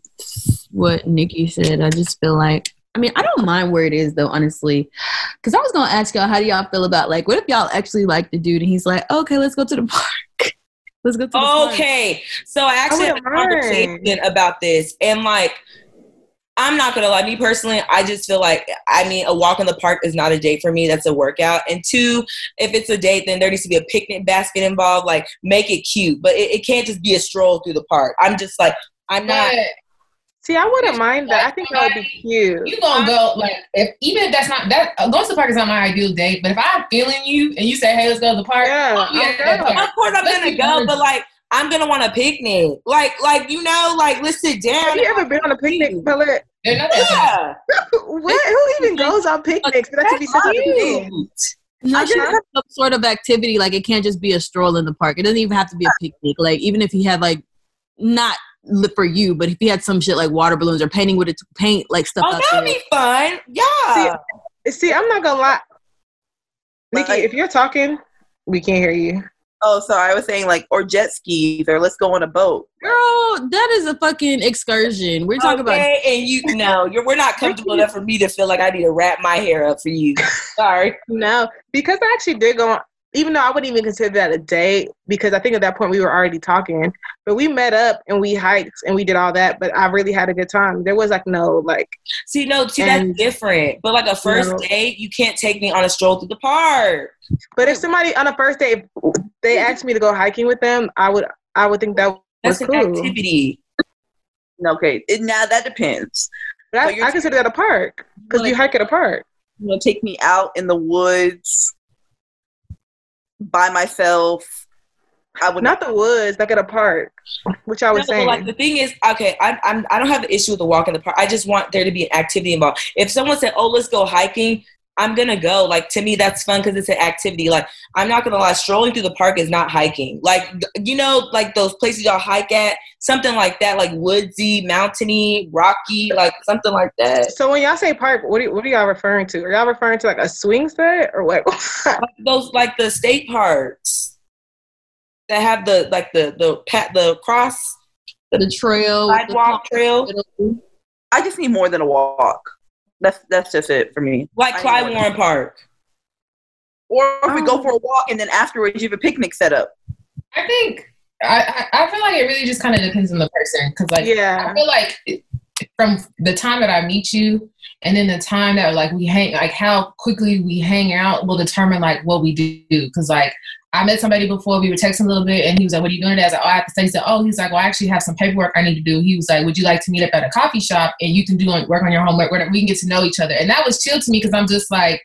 what Nikki said. I just feel like, I mean, I don't mind where it is though, honestly. Because I was gonna ask y'all, how do y'all feel about like, what if y'all actually like the dude and he's like, okay, let's go to the [laughs] park. let's go to the park. Okay, so I actually had a wouldn't conversation about this, and like, I'm not gonna lie, me personally, I just feel like, I mean, a walk in the park is not a date for me. That's a workout. And two, if it's a date, then there needs to be a picnic basket involved. Like, make it cute, but it, it can't just be a stroll through the park. I'm just like, I'm not. But See, I wouldn't mind that. I think that would be cute. you gonna go like if even if that's not that uh, going to the park is not my ideal date. But if I'm feeling you and you say, "Hey, let's go to the park," Yeah, I'll be I'm at that park. Of course, I'm Let's gonna go, honest. but like, I'm gonna want a picnic. Like, like you know, like let's sit down. Have you ever been on a picnic, Pellet? They're not that Yeah. [laughs] What? Who even goes on picnics? That should be such a big deal. No, I should have some sort of activity. Like it can't just be a stroll in the park. It doesn't even have to be a picnic. Like even if he had like not li- for you, but if he had some shit like water balloons or painting with it to paint like stuff Oh, that'd there. be fun. Yeah. See, I'm not gonna lie, Nikki. Like- if you're talking, we can't hear you. Oh, sorry. I was saying like or jet skis or let's go on a boat. Girl, that is a fucking excursion. We're talking about okay, and you no, you're we're not comfortable enough for me to feel like I need to wrap my hair up for you. [laughs] Sorry. No, because I actually did go on. Even though I wouldn't even consider that a date because I think at that point we were already talking. But we met up and we hiked and we did all that. But I really had a good time. There was like no like. See, no, see And- that's different. But like a first No. date, you can't take me on a stroll through the park. But if somebody on a first date they asked me to go hiking with them, I would I would think that was an cool. activity. Okay, it, now that depends. But I, But you're I consider that a park because Like- you hike at a park. You know, take me out in the woods by myself. I would Not the woods, like at a park, which I was No, saying. like the thing is, okay, I'm, I'm I don't have an issue with the walk in the park. I just want there to be an activity involved. If someone said, "Oh, let's go hiking," I'm gonna go. Like to me, that's fun because it's an activity. Like I'm not gonna lie, strolling through the park is not hiking. Like you know, like those places y'all hike at, something like that, like woodsy, mountainy, rocky, like something like that. so when y'all say park, what are, what are y'all referring to? Are y'all referring to like a swing set or what? [laughs] Those like the state parks that have the like the the pat the cross The trail, the sidewalk trail, I just need more than a walk. That's that's just it for me. like I Clyde know. Warren Park. Or if we Oh. go um, for a walk and then afterwards you have a picnic set up. I think I, I I feel like it really just kind of depends on the person because like yeah. I feel like it- from the time that I meet you and then the time that like we hang like how quickly we hang out will determine like what we do because like I met somebody before we were texting a little bit and he was like what are you doing? Today? I was like oh I have to say he said oh he's like well I actually have some paperwork I need to do. He was like would you like to meet up at a coffee shop and you can do work on your homework we can get to know each other. And that was chill to me because I'm just like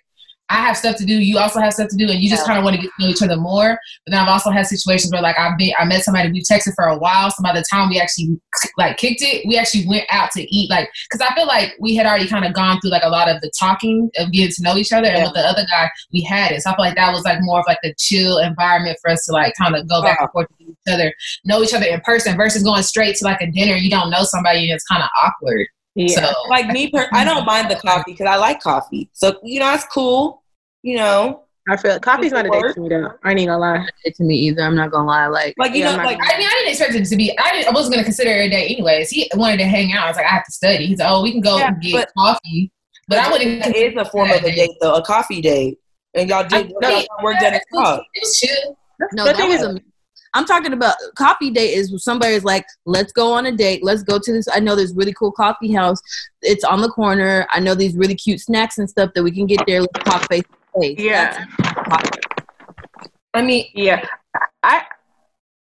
I have stuff to do. You also have stuff to do, and you just Yeah. kind of want to get to know each other more. But then I've also had situations where, like, I've been, I met somebody, we texted for a while. So by the time we actually like kicked it, we actually went out to eat. Like, because I feel like we had already kind of gone through like a lot of the talking of getting to know each other, and with the other guy, we had it. So I feel like that was like more of like the chill environment for us to like kind of go back uh-huh. and forth with each other, know each other in person versus going straight to like a dinner. You don't know somebody, and it's kind of awkward. Yeah. So like me per- i don't mind the coffee because i like coffee so you know that's cool you know I feel like coffee's not a date to me though. I ain't gonna lie. it to me either. I'm not gonna lie. Like, like you Yeah, know I'm like I mean, I didn't expect it to be. I, didn't, I wasn't going to consider it a date anyways. He wanted to hang out. I was like, I have to study. He's like, oh, we can go Yeah, get but- coffee. But I wouldn't. it is a form of a date though a coffee date and y'all did I- y'all work done at it was, talk. it was chill. no, The that thing was is- a. I'm talking about coffee date is when somebody's like, let's go on a date. Let's go to this. I know there's really cool coffee house. It's on the corner. I know these really cute snacks and stuff that we can get there. Let's talk face to face. Yeah. i mean Yeah. I.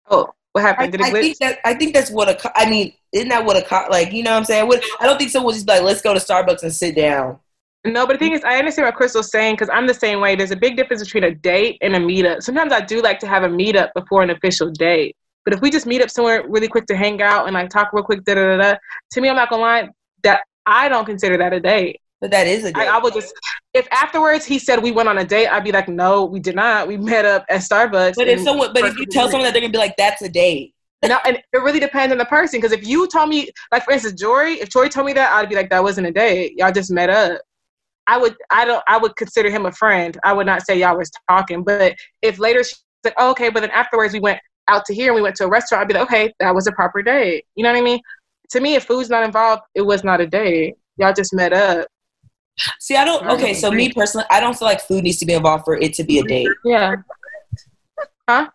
Oh, what happened? Did it I think that I think that's what a co- I mean isn't that what a co- like you know what I'm saying? What, I don't think someone will just be like let's go to Starbucks and sit down. No, but the thing is, I understand what Crystal's saying because I'm the same way. There's a big difference between a date and a meetup. Sometimes I do like to have a meetup before an official date. But if we just meet up somewhere really quick to hang out and like talk real quick, da da da, da to me, I'm not gonna lie, that I don't consider that a date. But that is a date. I, I would just, if afterwards he said we went on a date, I'd be like, no, we did not. We met up at Starbucks. but if someone but if you tell someone that they're gonna be like that's a date. No, and it really depends on the person. Because if you told me, like for instance, Jory, if Jory told me that, I'd be like, that wasn't a date. Y'all just met up. I would, I don't, I would consider him a friend. I would not say y'all was talking. But if later she said, oh, okay, but then afterwards we went out to here and we went to a restaurant, I'd be like, okay, that was a proper date. You know what I mean? To me, if food's not involved, it was not a date. Y'all just met up. See, I don't. Okay, so me personally, I don't feel like food needs to be involved for it to be a date. Yeah. Huh?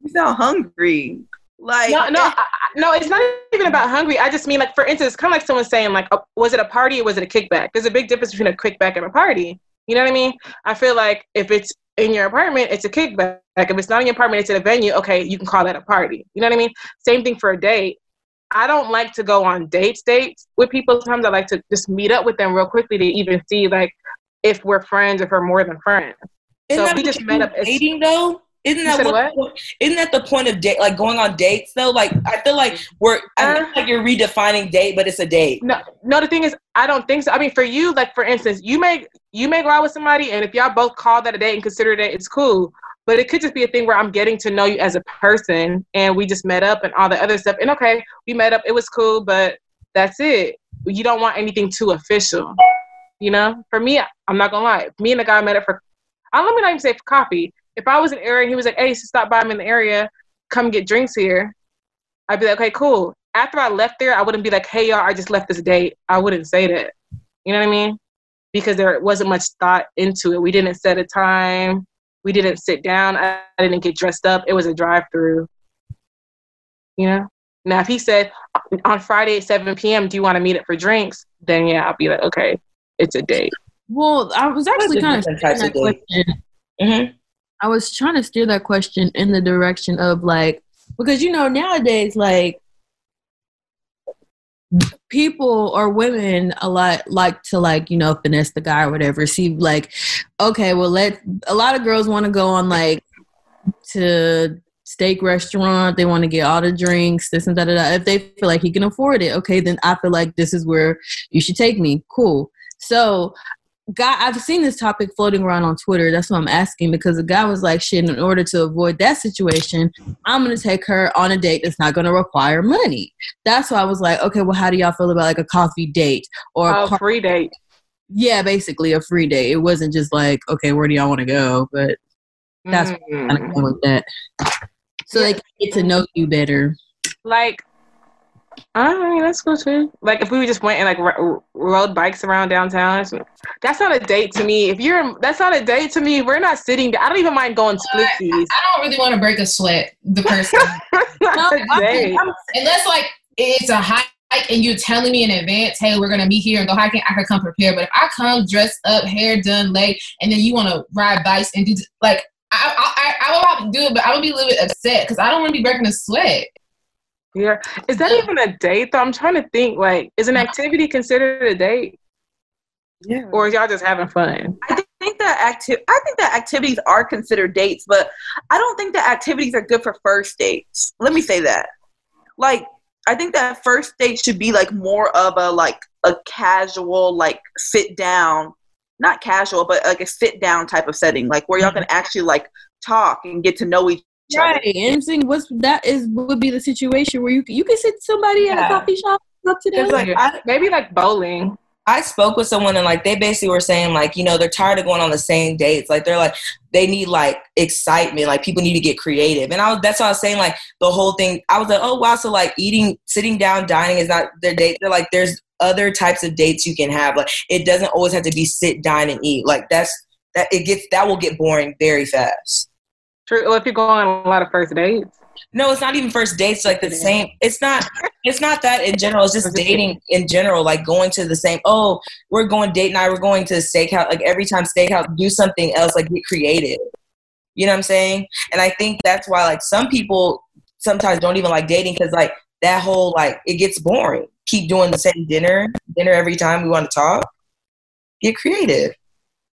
You sound hungry. Like No, no, eh. I, I- no. It's not even about hungry. I just mean like, for instance, kind of like someone saying like, oh, was it a party or was it a kickback? There's a big difference between a kickback and a party. You know what I mean? I feel like if it's in your apartment, it's a kickback. Like if it's not in your apartment, it's at a venue. Okay, you can call that a party. You know what I mean? Same thing for a date. I don't like to go on dates dates with people. Sometimes I like to just meet up with them real quickly to even see like if we're friends, or if we're more than friends. Isn't So we just met up as- dating though? Isn't that said what, Isn't that the point of date? Like going on dates though. Like I feel like we're. I feel Uh, like you're redefining date, but it's a date. No, no. The thing is, I don't think so. I mean, for you, like for instance, you may you may go out with somebody, and if y'all both call that a date and consider it, it's cool. But it could just be a thing where I'm getting to know you as a person, and we just met up and all the other stuff. And okay, we met up, it was cool, but that's it. You don't want anything too official, you know. For me, I'm not gonna lie. Me and the guy met up for. I let me not even say for coffee. If I was in the area and he was like, "Hey, so stop by, I'm in the area, come get drinks here," I'd be like, "Okay, cool." After I left there, I wouldn't be like, "Hey, y'all, I just left this date." I wouldn't say that. You know what I mean? Because there wasn't much thought into it. We didn't set a time. we didn't sit down. I, I didn't get dressed up. It was a drive through. You know? Now, if he said on Friday at 7 p.m., do you want to meet up for drinks? Then, yeah, I'll be like, okay, it's a date. Well, I was actually kind of different types that of dates. question. Mhm. I was trying to steer that question in the direction of like because you know nowadays like people or women a lot like to like you know finesse the guy or whatever. See like okay well let a lot of girls want to go on like to steak restaurant. They want to get all the drinks this and da. If they feel like he can afford it okay then i feel like this is where you should take me. Cool. So guy I've seen this topic floating around on Twitter. That's what I'm asking because the guy was like, shit, in order to avoid that situation, I'm gonna take her on a date that's not gonna require money. That's why I was like, okay, well, how do y'all feel about like a coffee date or a Oh, par- free date. yeah, basically a free date. It wasn't just like, okay, where do y'all want to go? But That's Mm. kind of with that. So they can get to know you better. like I mean that's cool too. Like if we just went and like ro- rode bikes around downtown, that's not a date to me. If you're, that's not a date to me. We're not sitting. I don't even mind going splitsies. I don't really want to break a sweat the person [laughs] not a I date. think- I'm- unless like it's a hike and you're telling me in advance, hey, we're gonna meet here and go hiking. I can come prepared. But if I come dressed up, hair done, late, and then you want to ride bikes and do like. I, I, I, I will have to do it, but I would be a little bit upset because I don't want to be breaking a sweat. Yeah. Is that even a date though? I'm trying to think. Like, is an activity considered a date, Yeah. or is y'all just having fun? I think that acti- I think that activities are considered dates, but I don't think that activities are good for first dates. Let me say that. Like, I think that first date should be like more of a like a casual like sit down, not casual, but like a sit down type of setting, like where y'all mm-hmm. can actually like talk and get to know each other. Right, and I'm saying what's that is would be the situation where you you can sit somebody at a coffee shop up to them. It's like I, Maybe like bowling. I spoke with someone and like they basically were saying like you know they're tired of going on the same dates. Like they're like they need like excitement. Like people need to get creative. And I was that's what I was saying like the whole thing I was like oh wow. So like eating sitting down dining is not their date. They're like there's other types of dates you can have. Like it doesn't always have to be sit dine and eat. Like that's that it gets that will get boring very fast True. Well, if you're going on a lot of first dates. no it's not even first dates like the same. It's not it's not that in general. It's just dating in general like going to the same oh we're going date night we're going to steakhouse like every time steakhouse do something else like get creative. You know what i'm saying? And i think that's why like some people sometimes don't even like dating because like that whole like it gets boring. Keep doing the same dinner dinner every time we want to talk. Get creative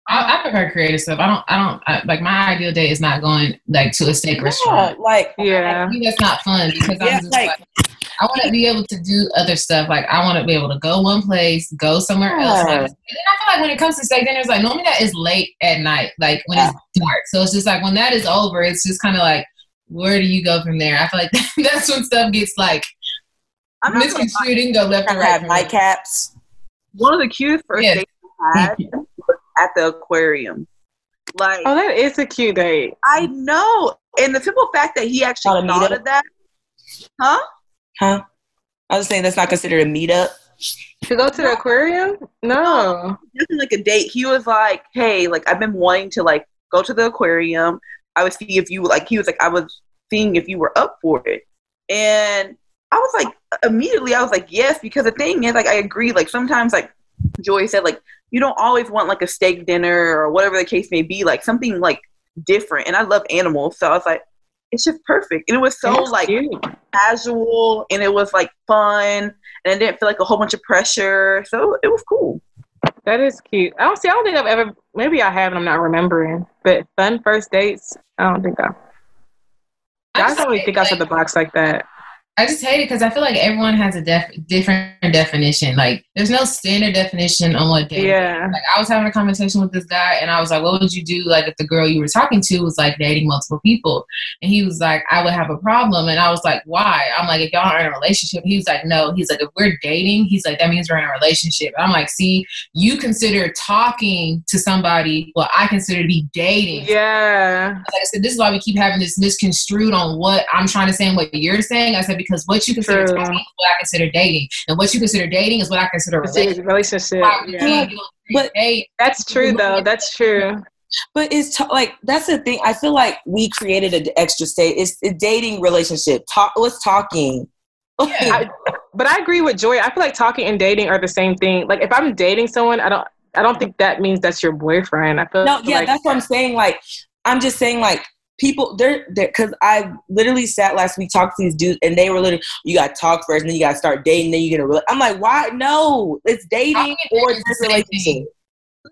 I, I prefer creative stuff. I don't. I don't I, like my ideal day is not going like to a steak yeah, restaurant. like Yeah. I think that's not fun because Yeah, I'm just like- like, I want to be able to do other stuff. Like I want to be able to go one place, go somewhere else. Yeah. And then I feel like when it comes to steak dinners, like normally that is late at night, like when it's dark. So it's just like when that is over, it's just kind of like where do you go from there? I feel like [laughs] that's when stuff gets like I'm not gonna misconstrued and go left and right. have from there. nightcaps one of the cutest first Yes. dates I had was [laughs] at the aquarium. Like Oh, that is a cute date. I know, and the simple fact that he actually Not thought of that, huh? huh i was saying that's not considered a meetup To go to the aquarium? No. Nothing like a date. He was like, "Hey, like I've been wanting to like go to the aquarium. I would see if you like." He was like, "I was seeing if you were up for it," and I was like, immediately, I was like, "Yes," because the thing is, like, I agree. Like sometimes, like Joy said, like you don't always want like a steak dinner or whatever the case may be, like something like different. And I love animals, so I was like, it's just perfect. And it was so That's like cute. casual, and it was like fun, and it didn't feel like a whole bunch of pressure. So it was cool. That is cute. I don't see. I don't think I've ever. Maybe I have, and I'm not remembering. But fun first dates. I don't think I. I I just don't really hate, think outside like, the box like that. I just hate it because I feel like everyone has a def- different definition. Like, there's no standard definition on what dating. Yeah. Like, I was having a conversation with this guy, and I was like, "What would you do? Like, if the girl you were talking to was like dating multiple people?" And he was like, "I would have a problem." And I was like, "Why?" I'm like, "If y'all are in a relationship," he was like, "No." He's like, "If we're dating," he's like, "That means we're in a relationship." And I'm like, "See, you consider talking to somebody what I consider to be dating." Yeah. like I said, this is why we keep having this misconstrued on what I'm trying to say and what you're saying. I said because what you consider True. talking is what I consider dating, and what you consider dating is what I consider a relationship. relationship. Yeah. can't do a But- date. That's true, though. That's true. But it's t- like that's the thing. I feel like we created an extra state. It's a dating relationship. Talk. What's talking? [laughs] I, but I agree with Joy. I feel like talking and dating are the same thing. Like if I'm dating someone, I don't I don't think that means that's your boyfriend. I feel no, yeah, like, that's what I'm saying. Like, I'm just saying, like, people, they're, because I literally sat last week, talked to these dudes, and they were literally, you got to talk first, and then you got to start dating, then you get a real. I'm like, why? No, it's dating Talking or is the this relationship.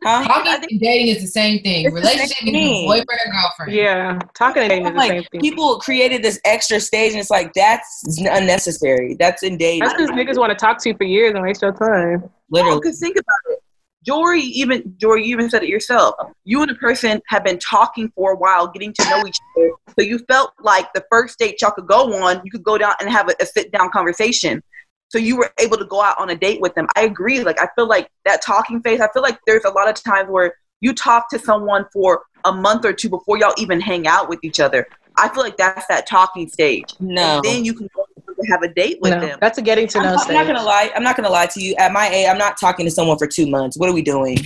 Huh? Talking and dating is the same thing. It's the same Relationship is thing. boyfriend or girlfriend. yeah, talking and dating is the same thing. people created this extra stage, and it's like that's unnecessary. That's in dating, That's because niggas want to talk to you for years and waste your time. literally. Because think about it. Jory even Jory, you even said it yourself. You and the person have been talking for a while, getting to know each other. So you felt like the first date y'all could go on, you could go down and have a, a sit down conversation. So you were able to go out on a date with them. I agree. Like I feel like that talking phase. I feel like there's a lot of times where you talk to someone for a month or two before y'all even hang out with each other. I feel like that's that talking stage. No. And then you can go to have a date with No, them. that's a getting to I'm, know I'm not gonna lie. I'm not gonna lie to you. At my age, I'm not talking to someone for two months. What are we doing?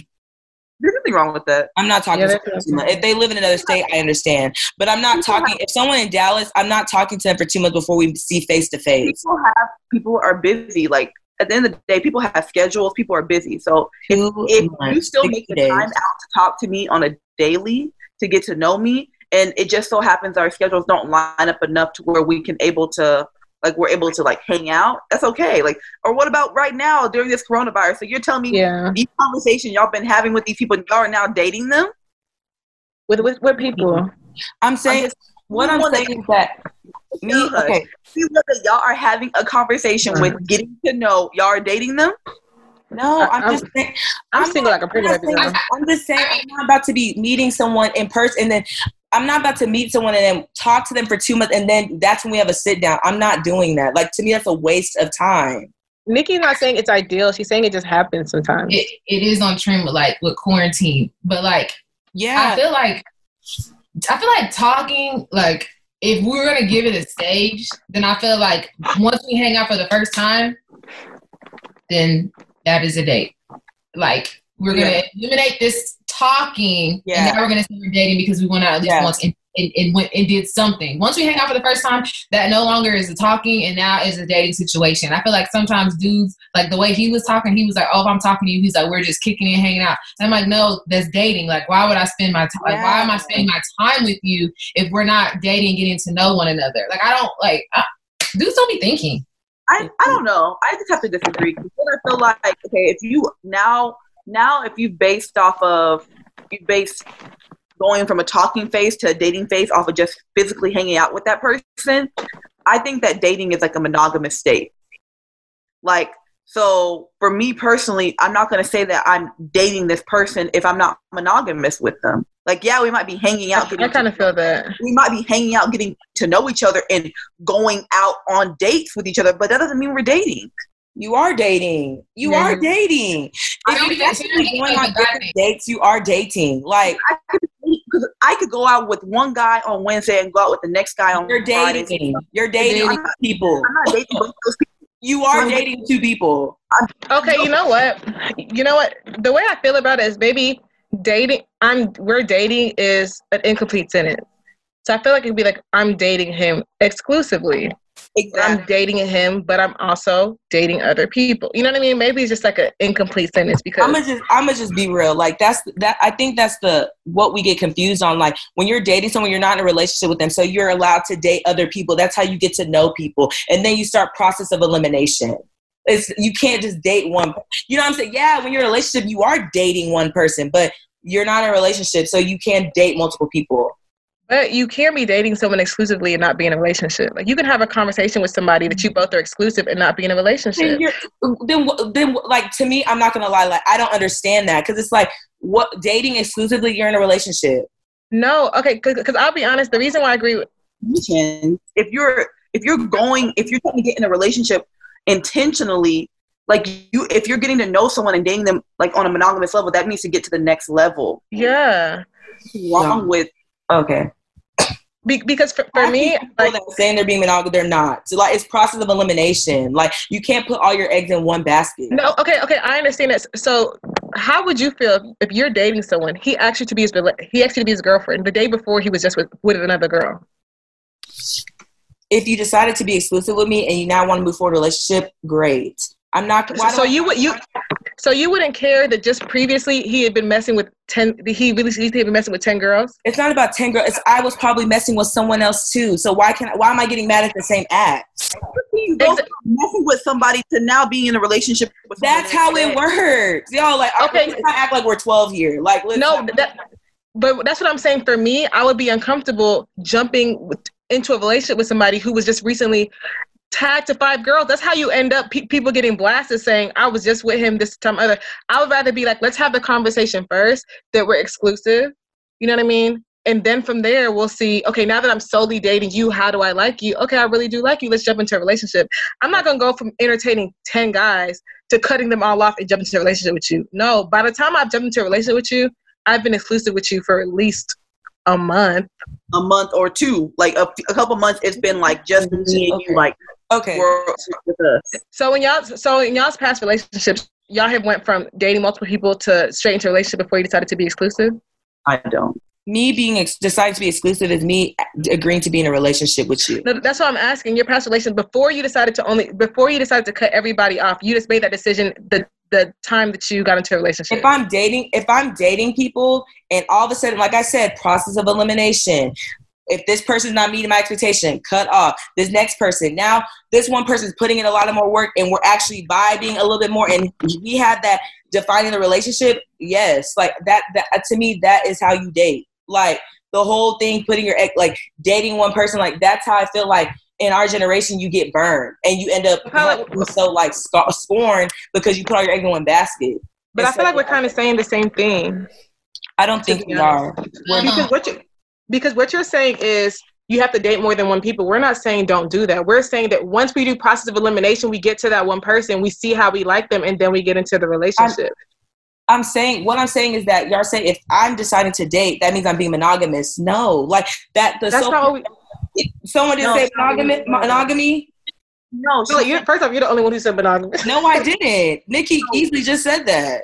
There's nothing wrong with that. I'm not talking Yeah, to someone for two months. If they live in another state, I understand. But I'm not People talking. If someone in Dallas, I'm not talking to them for two months before we see face to face. people have people are busy. Like at the end of the day, people have schedules. People are busy. So Two if you still 60 make the days. time out to talk to me on a daily to get to know me, and it just so happens our schedules don't line up enough to where we can able to like we're able to like hang out. That's okay. Like or what about right now during this coronavirus? So you're telling me yeah, these conversations y'all been having with these people, y'all are now dating them? with with, with people. Mm-hmm. I'm saying just- what I'm saying is that me. Hush. Okay, See whether y'all are having a conversation with getting to know y'all are dating them. no, I- I'm just saying. I'm, single not- like a pretty I'm, saying- I'm just saying I'm not about to be meeting someone in person and then I'm not about to meet someone and then talk to them for two months and then that's when we have a sit down. I'm not doing that. Like to me, that's a waste of time. Nikki's not saying it's ideal. She's saying it just happens sometimes. It, it is on trend with like with quarantine, but like yeah, I feel like I feel like talking like if we're gonna give it a stage, then I feel like once we hang out for the first time, then that is a date. Like we're gonna eliminate this talking, Yeah. and now we're gonna start dating because we went out at least Yeah. once and, and went and did something. Once we hang out for the first time, that no longer is a talking, and now is a dating situation. I feel like sometimes dudes, like the way he was talking, he was like, "Oh, if I'm talking to you," he's like, "We're just kicking and hanging out." And I'm like, "No, that's dating. Like, why would I spend my time? Like, why am I spending my time with you if we're not dating, and getting to know one another? Like, I don't like." I, dudes don't be thinking. I, I don't know. I just have to disagree because I feel like okay, if you now now if you've based off of you based going from a talking phase to a dating phase off of just physically hanging out with that person, I think that dating is like a monogamous state. Like so for me personally, I'm not gonna say that I'm dating this person if I'm not monogamous with them. Like yeah, we might be hanging out. I kind of feel that. we might be hanging out, getting to know each other, and going out on dates with each other, but that doesn't mean we're dating. You are dating. You Yeah. are dating. I If you're think actually dating going on different dates, you are dating. Like I could I could go out with one guy on Wednesday and go out with the next guy on you're Friday. dating. You're dating dating. people. I'm not dating both those people. You are dating two people. Okay, you know what? You know what? The way I feel about it is maybe dating. I'm we're dating is an incomplete sentence. So I feel like it'd be like I'm dating him exclusively. I'm dating him, but I'm also dating other people. You know what I mean? Maybe it's just like an incomplete sentence because I'm gonna just I'm gonna just be real. Like that's that I think that's the what we get confused on. Like when you're dating someone, you're not in a relationship with them, so you're allowed to date other people. That's how you get to know people, and then you start process of elimination. It's you can't just date one. You know what I'm saying? Yeah, when you're in a relationship, you are dating one person, but you're not in a relationship, so you can't date multiple people. But you can be dating someone exclusively and not be in a relationship. Like you can have a conversation with somebody that you both are exclusive and not be in a relationship. you're, then, then, like to me, I'm not gonna lie. Like I don't understand that because it's like what dating exclusively. You're in a relationship. No, okay, because I'll be honest. The reason why I agree with If you're if you're going if you're trying to get in a relationship intentionally, like you if you're getting to know someone and dating them like on a monogamous level, that means to get to the next level. yeah, What's wrong with Okay. Be- because for, for me, like that saying they're being monogamous, they're not. So like it's process of elimination. Like you can't put all your eggs in one basket. no, okay, okay, I understand that. So how would you feel if you're dating someone? He asked you to be his he asked you to be his girlfriend the day before he was just with, with another girl. If you decided to be exclusive with me and you now want to move forward a relationship, great. I'm not. Why so you would you so you wouldn't care that just previously he had been messing with ten. He really he had been messing with ten girls. It's not about ten girls. It's I was probably messing with someone else too. So why can I, why am I getting mad at the same act? You messing with somebody to now being in a relationship. with That's how it works. Y'all like okay. Let's not act like we're twelve here. Like no, that, but that's what I'm saying. For me, I would be uncomfortable jumping into a relationship with somebody who was just recently tagged to five girls. That's how you end up pe- people getting blasted saying, I was just with him this time other. I would rather be like, let's have the conversation first that we're exclusive. You know what I mean? And then from there, we'll see, okay, now that I'm solely dating you, how do I like you? Okay, I really do like you. Let's jump into a relationship. I'm not going to go from entertaining 10 guys to cutting them all off and jump into a relationship with you. No, by the time I've jumped into a relationship with you, I've been exclusive with you for at least a month. A month or two. Like a, a couple months, it's been like just me and you, like Okay. So in y'all, so in y'all's past relationships, y'all have went from dating multiple people to straight into a relationship before you decided to be exclusive. I don't. Me being ex- deciding to be exclusive is me agreeing to be in a relationship with you. No, that's what I'm asking. Your past relations before you decided to only before you decided to cut everybody off, you just made that decision the the time that you got into a relationship. If I'm dating, if I'm dating people, and all of a sudden, like I said, process of elimination, if this person's not meeting my expectation, cut off. This next person. Now, this one person's putting in a lot of more work and we're actually vibing a little bit more and we have that defining the relationship. Yes. Like that, that uh, to me, that is how you date. Like the whole thing, putting your, egg like dating one person, like that's how I feel like in our generation you get burned and you end up so like scorned because you put all your egg in one basket. But I feel like we're kind of saying the same thing. I don't think we are. Because what you because what you're saying is you have to date more than one people. We're not saying don't do that. We're saying that once we do process of elimination, we get to that one person, we see how we like them, and then we get into the relationship. I'm, I'm saying what I'm saying is that y'all say if I'm deciding to date, that means I'm being monogamous. No, like that. The That's so, not what we, someone didn't no, say monogamy. Monogamy. No, so you're, first off, you're the only one who said monogamy. No, I didn't. Nikki easily just said that.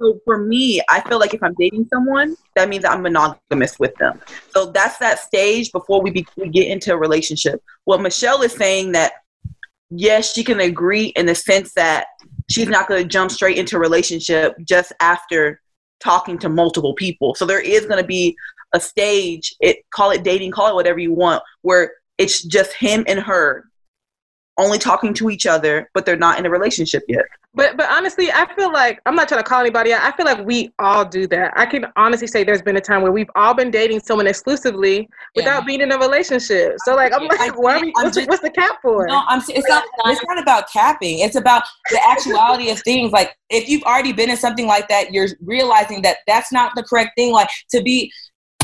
So for me, I feel like if I'm dating someone, that means I'm monogamous with them. So that's that stage before we, be, we get into a relationship. What Michelle is saying that yes, she can agree in the sense that she's not going to jump straight into a relationship just after talking to multiple people. So there is going to be a stage, it call it dating, call it whatever you want, where it's just him and her only talking to each other, but they're not in a relationship yet. But but honestly, I feel like I'm not trying to call anybody out. I feel like we all do that. I can honestly say there's been a time where we've all been dating someone exclusively without yeah. being in a relationship. So like I'm like, why are we, what's, just, what's, the cap for? No, I'm. It's not. It's not about capping. It's about the actuality of things. Like if you've already been in something like that, you're realizing that that's not the correct thing. Like to be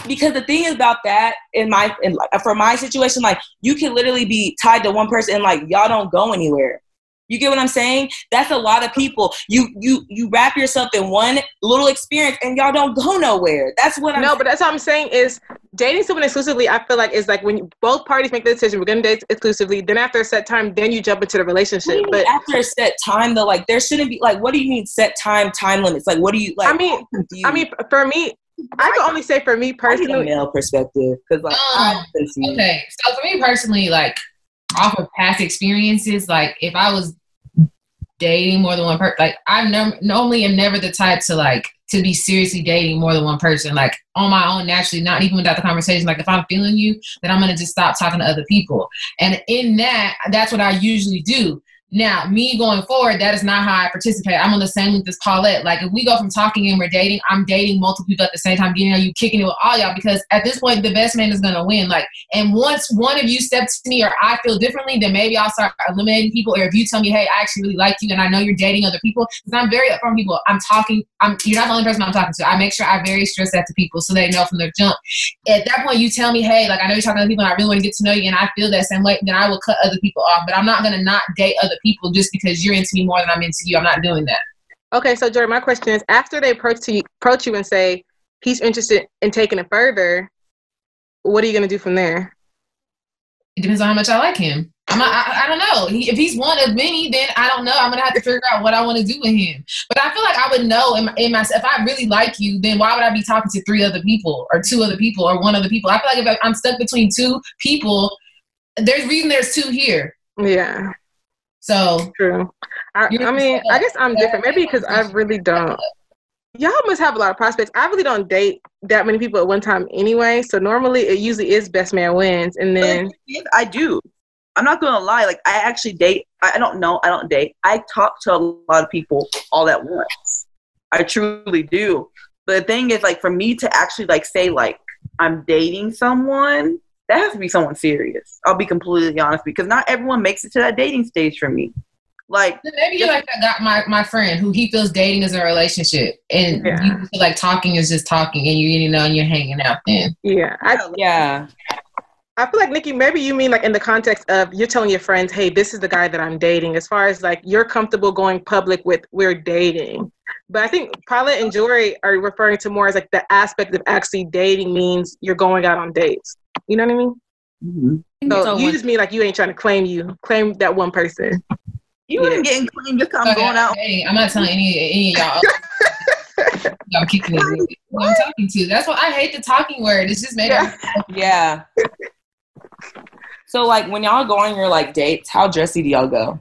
because the thing is about that in my in like for my situation like you can literally be tied to one person and like y'all don't go anywhere. You get what i'm saying? That's a lot of people. You you you wrap yourself in one little experience and y'all don't go nowhere. That's what i'm no but that's what i'm saying is dating someone exclusively i feel like is like when you, both parties make the decision we're gonna date exclusively then after a set time then you jump into the relationship but after a set time though? Like there shouldn't be like what do you mean set time time limits? Like what do you like i mean i mean for me I can only say for me personally, male perspective, because like um, okay. So for me personally, like off of past experiences, like if I was dating more than one person, like I never normally am never the type to like to be seriously dating more than one person, like on my own naturally, not even without the conversation. Like if I'm feeling you, then I'm gonna just stop talking to other people. And in that, that's what I usually do. Now, me going forward, that is not how I participate. I'm on the same with this Paulette. Like, if we go from talking and we're dating, I'm dating multiple people at the same time, getting you kicking it with all y'all because at this point, the best man is going to win. Like, and once one of you steps to me or I feel differently, then maybe I'll start eliminating people. Or if you tell me, hey, I actually really like you and I know you're dating other people, because I'm very upfront people. I'm talking, I'm, you're not the only person I'm talking to. I make sure I very stress that to people so they know from their jump. At that point, you tell me, hey, like, I know you're talking to people and I really want to get to know you and I feel that same way, then I will cut other people off. But I'm not going to not date other people just because you're into me more than I'm into you. I'm not doing that. Okay, so Jordan, my question is: after they approach you, approach you and say he's interested in taking it further, what are you going to do from there? It depends on how much I like him. I'm not, I, I don't know. He, if he's one of many, then I don't know. I'm gonna have to figure out what I want to do with him. But I feel like I would know in, my, in my if I really like you, then why would I be talking to three other people or two other people or one other people? I feel like if I'm stuck between two people, there's reason there's two here. Yeah, So true. I, I mean, I guess I'm different. Maybe because I really don't. Y'all must have a lot of prospects. I really don't date that many people at one time anyway. So normally it usually is best man wins, and then I do. I'm not gonna lie. Like I actually date. I I don't know. I don't date. I talk to a lot of people all at once. I truly do. But the thing is, like, for me to actually like say like I'm dating someone, that has to be someone serious. I'll be completely honest because not everyone makes it to that dating stage for me. Like, maybe you're like that guy, my my friend who he feels dating is a relationship, and Yeah. you feel like talking is just talking, and you you know and you're hanging out. Then yeah, I Yeah. I feel like Nikki, maybe you mean like in the context of you're telling your friends, hey, this is the guy that I'm dating. As far as like you're comfortable going public with we're dating. But I think Paulette and Jory are referring to more as like the aspect of actually dating means you're going out on dates. You know what I mean? mhm. So, So you just mean like you ain't trying to claim you, claim that one person. you wouldn't getting claimed just 'cause I'm Okay, going out. hey, I'm not telling any any of y'all. [laughs] I'm keeping it. Who I'm talking to. That's why I hate the talking word. It's just made Yeah. Yeah. [laughs] So like when y'all go on your like dates, how dressy do y'all go?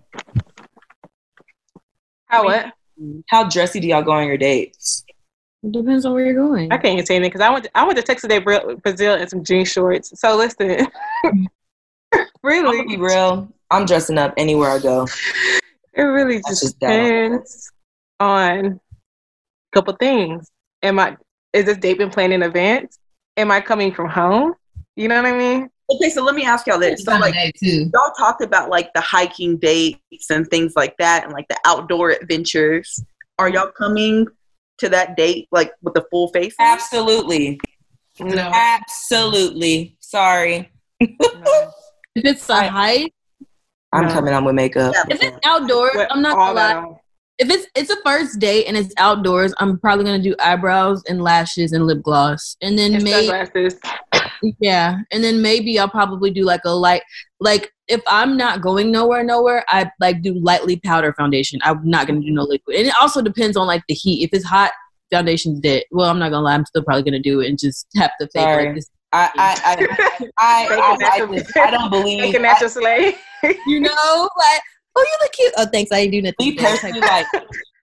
How what? How dressy do y'all go on your dates? It depends on where you're going. I can't contain it because I went to, I went to Texas de Brazil in some jean shorts. So listen, [laughs] I'm really, be real. I'm dressing up anywhere I go. It really That's just just that. depends on a couple things. Am I is this date been planned in advance? Am I coming from home? You know what I mean? Okay, so let me ask y'all this. So, like, y'all talked about like the hiking dates and things like that and like the outdoor adventures are y'all coming to that date like with the full face Absolutely. No. Absolutely. Sorry. no. [laughs] If it's a I- hike, I'm No. coming on with makeup. Yeah. if it's outdoors, With I'm not all gonna lie. on. If it's it's a first date and it's outdoors, I'm probably gonna do eyebrows and lashes and lip gloss, and then And maybe sunglasses. Yeah, and then maybe I'll probably do like a light like if I'm not going nowhere, nowhere, I like do lightly powder foundation. I'm not gonna do no liquid, and it also depends on like the heat. If it's hot, foundation's dead. Well, I'm not gonna lie, I'm still probably gonna do it and just tap the fake Sorry. like this. I I I [laughs] I, I, I, I, just, I don't believe Make a I, natural slave. You know, like oh you look cute. Oh thanks, I didn't do nothing. me personally like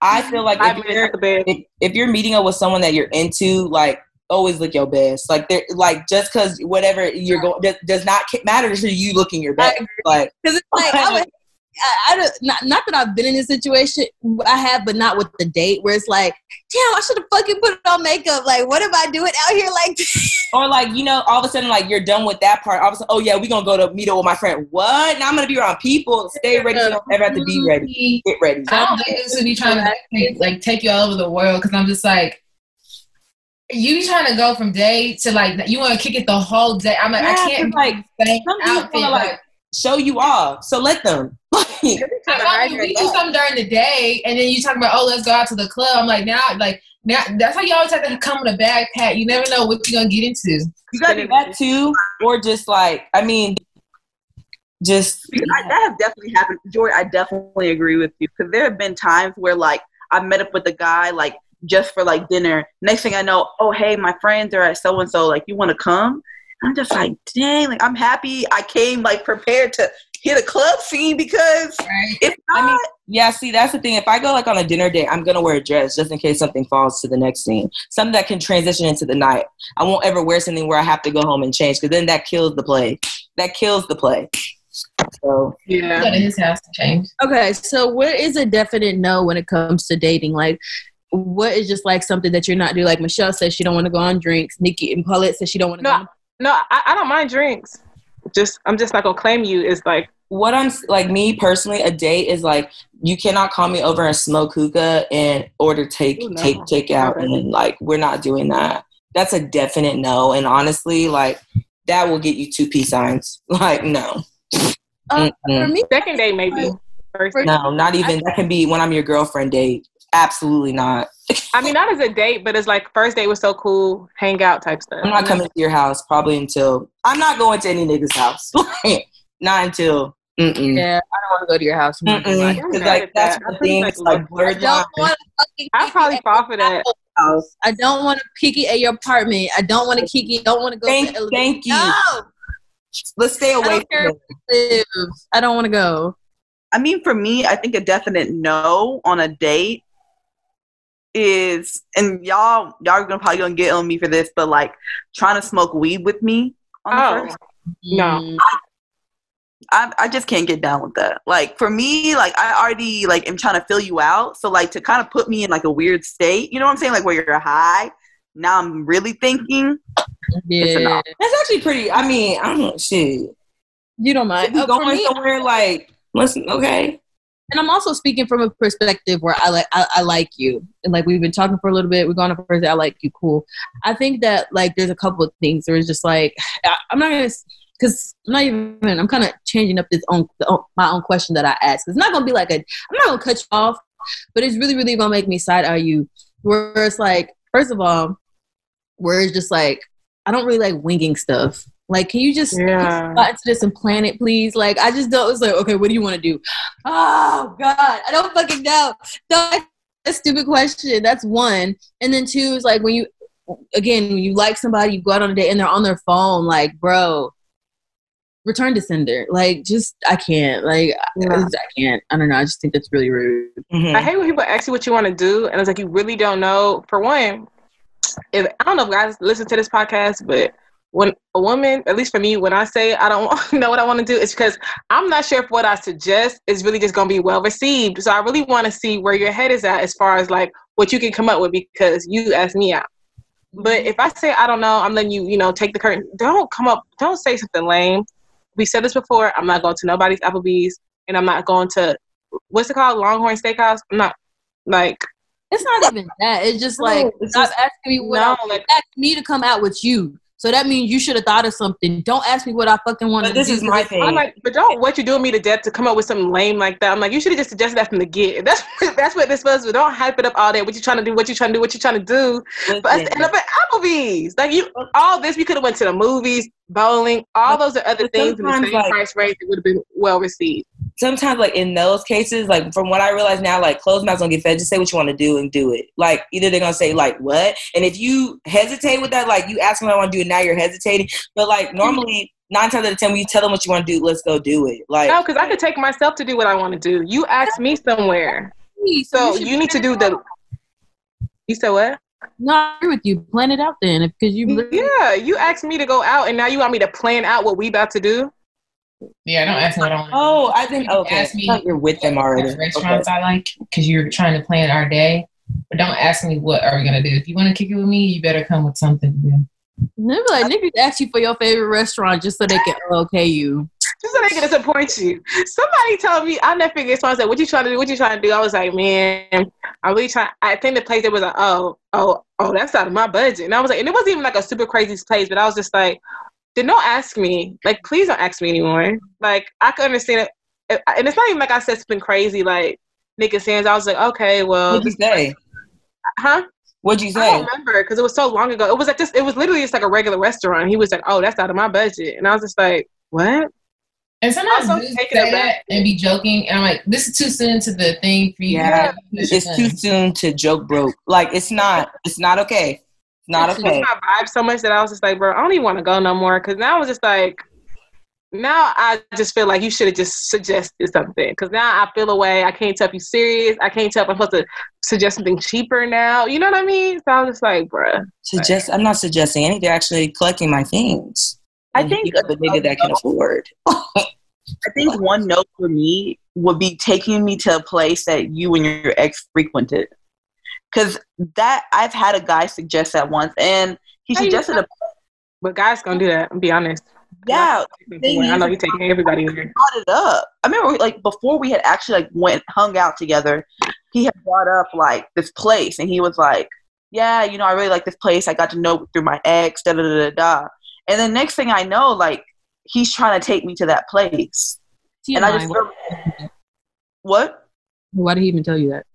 I feel like if you're at the bed. if, if you're meeting up with someone that you're into, like always look your best. Like they're like just because whatever you're going does, does not matter to you looking your best. Like Because [laughs] it's like I, would, I, I don't not, not that I've been in this situation. I have, but not with the date where it's like, damn, I should have fucking put on makeup. Like, what am I doing out here like? [laughs] or like you know all of a sudden like you're done with that part. All of a sudden, oh yeah, we're gonna go to meet up with my friend. What? Now I'm gonna be around people. Stay ready. You don't ever have to be ready. Mm-hmm. Get ready. I don't think this would be trying to like take you all over the world because I'm just like you trying to go from day to like you want to kick it the whole day. I'm like Yeah, I can't like, like same some outfit. wanna, Like, like, show you off. So let them. [laughs] Like, I mean, we do something during the day, and then you talk about oh let's go out to the club. I'm like now like now that's how you always have to come with a backpack. You never know what you're gonna get into. you gotta do that too, or just like I mean, just Because I, that has definitely happened. Joy, I definitely agree with you because there have been times where like I met up with a guy like just for like dinner. Next thing I know, oh hey, my friends are at so and so. Like you want to come? I'm just like, dang, like I'm happy I came like prepared to hit a club scene because Right? if not, I mean, yeah. See, that's the thing. If I go like on a dinner date, I'm gonna wear a dress just in case something falls to the next scene, something that can transition into the night. I won't ever wear something where I have to go home and change because then that kills the play. That kills the play. So Go Yeah. to his house to change. Okay, so what is a definite no when it comes to dating? Like, what is just like something that you're not doing? Like Michelle says she don't want to go on drinks. Nikki and Paulette says she don't want to No, go. On- No, I, I don't mind drinks. Just I'm just not gonna claim you. is like what I'm like me personally, a date is like you cannot call me over and smoke hookah and order take Ooh, no. take take out Okay. and like we're not doing that. That's a definite no. And honestly, like that will get you two peace signs. [laughs] Like no. Uh, for me, second date maybe. First date. No, not even. That can be when I'm your girlfriend date. Absolutely not. I mean, not as a date, but it's like first date was so cool, hangout type stuff. I'm not coming to your house probably until I'm not going to any nigga's house. [laughs] not until Mm-mm. Yeah, I don't want to go to your house. Mad like that's that. the I thing. much It's like love I blurred don't want to fucking I kiki probably at fall for that. house. I don't want to kiki at your apartment. I don't want to kiki. Don't want to go. Thank, to thank you. No, Let's stay I away don't from where it. you live. I don't want to go. I mean, for me, I think a definite no on a date is, and y'all, y'all are gonna probably gonna get on me for this, but like trying to smoke weed with me on the Oh. first. No. I, I just can't get down with that. Like for me, like I already like am trying to fill you out. So like to kind of put me in like a weird state, you know what I'm saying? Like where you're high. Now I'm really thinking. It's yeah, That's actually pretty. I mean, I don't shit. you don't If mind. you oh, for going me, somewhere like, listen, okay. And I'm also speaking from a perspective where I like I, I like you, and like we've been talking for a little bit. We're going on first. I like you, cool. I think that like there's a couple of things. There is just like I, I'm not gonna because I'm not even. I'm kind of changing up this own own- my own question that I ask. It's not gonna be like a. I'm not gonna cut you off, but it's really really gonna make me side eye you. Where it's like, first of all, where it's just like I don't really like winging stuff. Like, can you just Yeah. got into this and plan it, please? Like, I just don't. It's like, okay, what do you want to do? Oh God, I don't fucking know. Don't a stupid question. That's one. And then two is like when you, again, when you like somebody, you go out on a date and they're on their phone. Like, bro, return to sender. Like, just I can't. Like, Yeah. I, I can't. I don't know. I just think that's really rude. Mhm. I hate when people ask you what you want to do, and it's like you really don't know. For one, if I don't know if guys listen to this podcast, but when a woman, at least for me, when I say I don't [laughs] know what I want to do, it's because I'm not sure if what I suggest is really just going to be well received. So I really want to see where your head is at as far as like what you can come up with because you asked me out. But if I say I don't know, I'm letting you, you know, take the curtain. Don't come up. Don't say something lame. We said this before. I'm not going to nobody's Applebee's, and I'm not going to what's it called, Longhorn Steakhouse. I'm not like It's not even that. It's just like No, it's stop just- asking me what no, like asked me to come out with you. So that means you should have thought of something. Don't ask me what I fucking want But to this do. is my thing. I'm like, but don't what you doing me to death to come up with something lame like that. I'm like, you should have just suggested that from the get. [laughs] That's that's what this was. But don't hype it up all day. What you trying to do? What you trying to do? What you trying to do? But us to end up at Applebee's. Like you, all this we could have went to the movies, bowling, all those are other But things in the same like- price range that would have been well received. Sometimes like in those cases, like from what I realize now, like closed mouths don't get fed. Just say what you want to do and do it. Like either they're gonna say like what, and if you hesitate with that, like you ask them what I want to do, and now you're hesitating. But like normally nine times out of ten, when you tell them what you want to do, let's go do it. Like No, because I could take myself to do what I want to do. You asked me somewhere, so should you need to do plan the. You said what? No, I agree with you. Plan it out then, because you. literally- Yeah, you asked me to go out, and now you want me to plan out what we about to do. Yeah, don't ask me what I want. oh, I think You okay, ask me I you're with them what already. Okay. restaurants I like because you're trying to plan our day. But don't ask me what are we gonna do. If you want to kick it with me, you better come with something to do. They be like niggas ask you for your favorite restaurant just so they can okay you. Just so they can disappoint you. Somebody told me, I never figured someone said, What you trying to do? What you trying to do? I was like, Man, I really trying I think the place that was like, Oh, oh, oh, that's out of my budget. And I was like, and it wasn't even like a super crazy place, but I was just like, then don't ask me. Like, please don't ask me anymore. Like, I could understand it. And it's not even like I said something crazy like Nick and Sam's. I was like, okay, well, What'd you say? huh? What'd you I say? don't remember because it was so long ago. It was like just, it was literally just like a regular restaurant. He was like, oh, that's out of my budget. And I was just like, what? And sometimes Also dudes taking say it that back. and be joking, and I'm like, this is too soon to the thing for you. Yeah, It's too soon to joke broke. Like it's not. It's not okay. It's not It's okay. my vibe so much that I was just like, bro, I don't even want to go no more. Because now I was just like, now I just feel like you should have just suggested something. Because now I feel away. I can't tell if you serious. I can't tell if I'm supposed to suggest something cheaper now. You know what I mean? So I was just like, bro. Suggest. I'm not suggesting anything. They're actually collecting my things. I And think the nigga that can afford. [laughs] I think one note for me would be taking me to a place that you and your ex frequented. Because that I've had a guy suggest that once, and he How suggested a But guys gonna do that. I'll be honest. yeah. I know you taking everybody in here. brought it up. I remember like before we had actually like went hung out together, he had brought up like this place and he was like, Yeah, you know, I really like this place. I got to know through my ex, da da da da da. And then next thing I know, like he's trying to take me to that place. And I just felt what? Why did he even tell you that?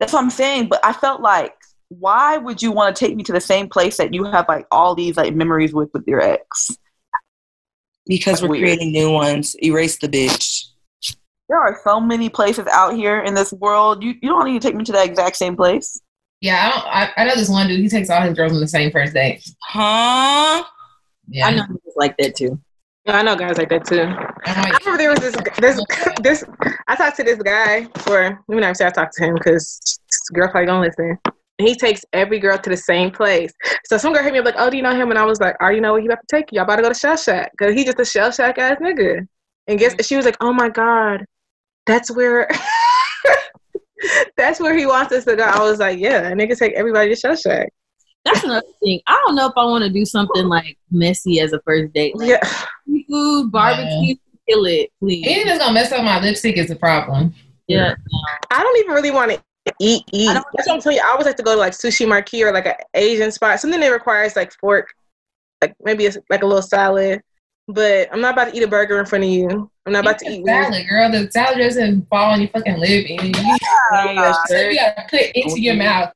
That's what I'm saying. But I felt like why would you want to take me to the same place that you have like all these like memories with with your ex? Because we're Weird. creating new ones. Erase the bitch. There are so many places out here in this world. You you don't need to take me to that exact same place. Yeah, I don't. I, I know this one dude. He takes all his girls on the same first date. Huh? Yeah, I know niggas like that too. Yeah, I know guys like that too. I'm I like, remember there was this this [laughs] this. I talked to this guy for. Let me not say I talked to him because this girl probably don't listen. And he takes every girl to the same place. So some girl hit me up like, "Oh, do you know him?" And I was like, "Oh, you know what? He about to take you. Y'all about to go to Shell Shack because he just a Shell Shack ass nigga." And guess mm-hmm. she was like, "Oh my god, that's where." [laughs] That's where he wants us to go. I was like, yeah, nigga take everybody to Shell Shack. That's another thing. I don't know if I want to do something like messy as a first date. Like Yeah. seafood, barbecue, kill it, please. anything that's gonna mess up my lipstick is a problem. Yeah. I don't even really want to eat eat. I that's what I'm telling you. I always like to go to like sushi marquee or like an Asian spot, something that requires like fork, like maybe it's like a little salad. But I'm not about to eat a burger in front of you. I'm not about to eat. weird- salad, girl. The salad doesn't fall on your fucking lip, and you, you gotta put it into your mouth.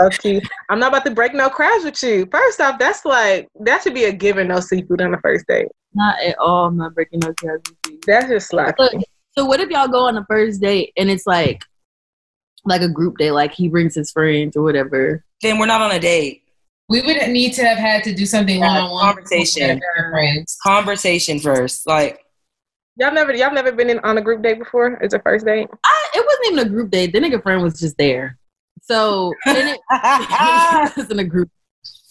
Okay. I'm not about to break no crabs with you. First off, that's like that should be a given no seafood on the first date. Not at all. I'm not breaking no crabs with you. That's just sloppy. Look, so what if y'all go on a first date and it's like like a group date, like he brings his friends or whatever. Then we're not on a date. We would need to have had to do something one on one. conversation. Friends. Conversation first. Like Y'all never y'all never been in on a group date before? It's a first date. I, it wasn't even a group date. The nigga friend was just there. So then it, [laughs] it wasn't a group.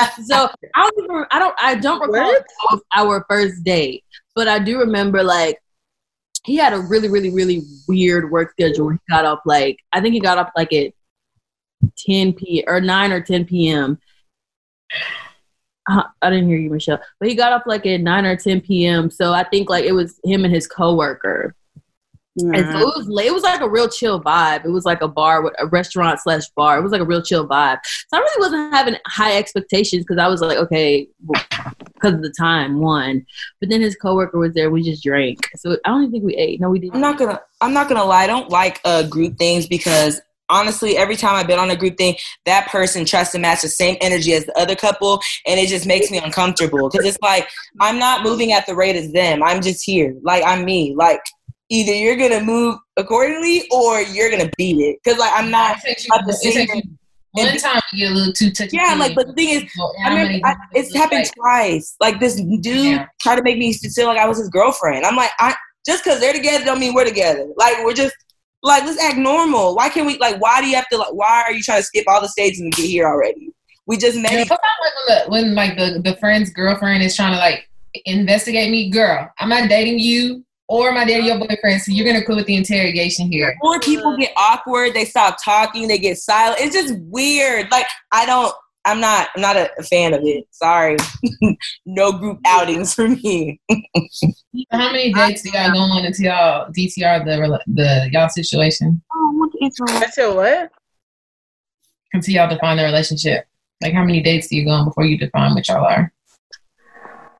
[laughs] So I don't even I don't I don't recall What? if that was our first date, but I do remember like he had a really really really weird work schedule. He got up like I think he got up like at 10 p or 9 or 10 p.m. Uh, I didn't hear you, Michelle. But he got up like at 9 or 10 p.m. So I think like it was him and his coworker. And so it was it was like a real chill vibe. It was like a bar with a restaurant slash bar. It was like a real chill vibe. So I really wasn't having high expectations because I was like, okay, because of the time, one. But then his coworker was there. We just drank. So I don't even think we ate. No, we didn't. I'm not gonna I'm not gonna lie, I don't like uh group things because honestly every time I've been on a group thing, that person tries to match the same energy as the other couple and it just makes me uncomfortable. Cause it's like I'm not moving at the rate as them. I'm just here. Like I'm me. Like either you're gonna move accordingly or you're gonna beat it. Cause like I'm not It takes you, Not the it same. you one time to get a little too touchy. Yeah, I'm like but the thing is I remember I, it's happened twice. Like this dude Yeah. tried to make me feel like I was his girlfriend. I'm like, I just because they're together don't mean we're together. Like we're just like let's act normal. Why can't we? Like why do you have to? Like why are you trying to skip all the stages and get here already? We just met. Yeah, about like when, the, when like the, the friend's girlfriend is trying to like investigate me, girl? I'm not dating you, or my I dating your boyfriend? So you're gonna quit with the interrogation here. Or people get awkward. They stop talking. They get silent. It's just weird. Like I don't. I'm not. I'm not a, a fan of it. Sorry. [laughs] no group outings for me. [laughs] How many dates do y'all go on until y'all DTR the the y'all situation oh, That's your what? until y'all define the relationship? Like how many dates do you go on before you define what y'all are?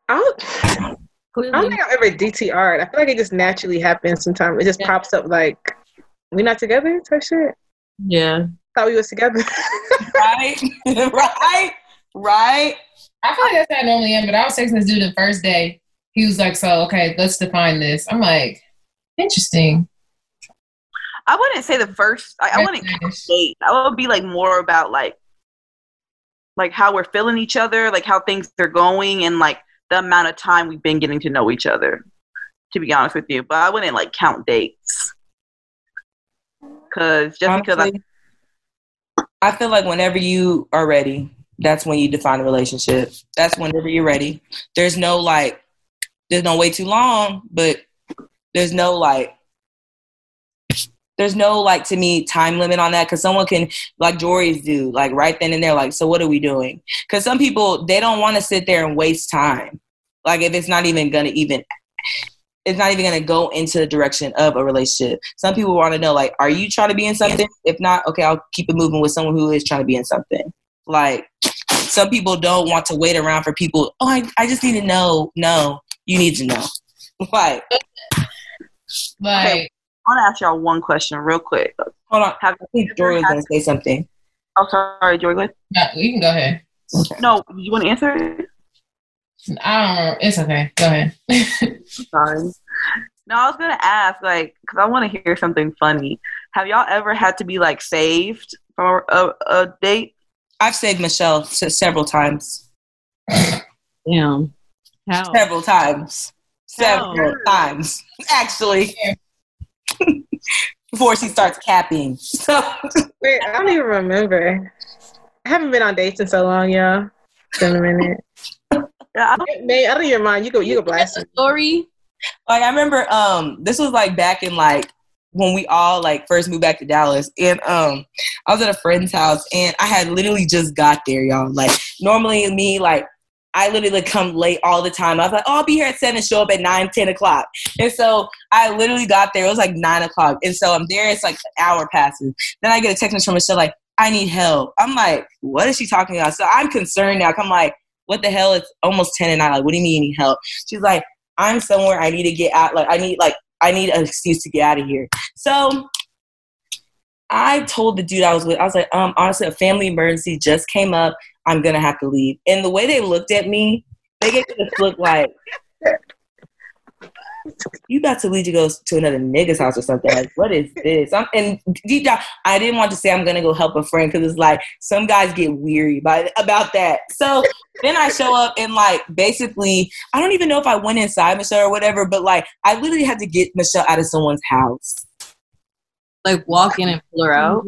I don't, I don't think I've ever DTR'd. I feel like it just naturally happens sometimes. It just Yeah. pops up like we not together type shit. yeah. Thought we was together. [laughs] right. [laughs] right. Right. I feel like that's how I normally am, but I was texting this dude the first day. He was like, "So okay, let's define this." I'm like, "Interesting." I wouldn't say the first. I, I wouldn't date. I would be like more about like, like how we're feeling each other, like how things are going, and like the amount of time we've been getting to know each other. To be honest with you, but I wouldn't like count dates, because just because I, I feel like whenever you are ready, that's when you define a relationship. That's whenever you're ready. There's no like, there's no way too long, but there's no like, there's no like to me time limit on that because someone can like Jory's do like right then and there like so what are we doing? Because some people they don't want to sit there and waste time. Like if it's not even gonna even it's not even going to go into the direction of a relationship. Some people want to know, like, are you trying to be in something? If not, okay, I'll keep it moving with someone who is trying to be in something. Like, some people don't want to wait around for people. Oh, I, I just need to know. No, you need to know. [laughs] Like, Like, Okay. I want to ask y'all one question real quick. hold on. Have I think Jory was going to say something. Oh, sorry, Joy. go ahead. no, you can go ahead. No, you want to answer? it? I don't. It's okay. Go ahead. [laughs] Sorry. No, I was gonna ask, like, because I want to hear something funny. Have y'all ever had to be like saved from a, a, a date? I've saved Michelle several times. Damn. How? Several times. Several How? times. [laughs] Actually. Before she starts capping. So Wait, I don't even remember. I haven't been on dates in so long, y'all. It's been a minute. Yeah, I don't, May, I don't even mind. You go. You go blast the it. story. like I remember um this was like back in like when we all like first moved back to Dallas and um I was at a friend's house and I had literally just got there, y'all. Like normally me like I literally come late all the time. I was like, oh, I'll be here at seven, show up at nine, ten o'clock. And so I literally got there. It was like nine o'clock. And so I'm there. It's like an hour passes. Then I get a text message from Michelle like, I need help. I'm like, what is she talking about? So I'm concerned now. I'm like, what the hell? It's almost 10 and I like, what do you mean you need help? She's like, I'm somewhere. I need to get out. Like, I need like, I need an excuse to get out of here. So I told the dude I was with, I was like, um, honestly, a family emergency just came up. I'm gonna have to leave. And the way they looked at me, they gave me this look like, you about to leave to go to another nigga's house or something. Like, what is this? I'm, and deep down, I didn't want to say I'm gonna go help a friend because it's like some guys get weary by about that. So then I show up and like basically, I don't even know if I went inside Michelle or whatever, but like I literally had to get Michelle out of someone's house. Like walk in and pull her out.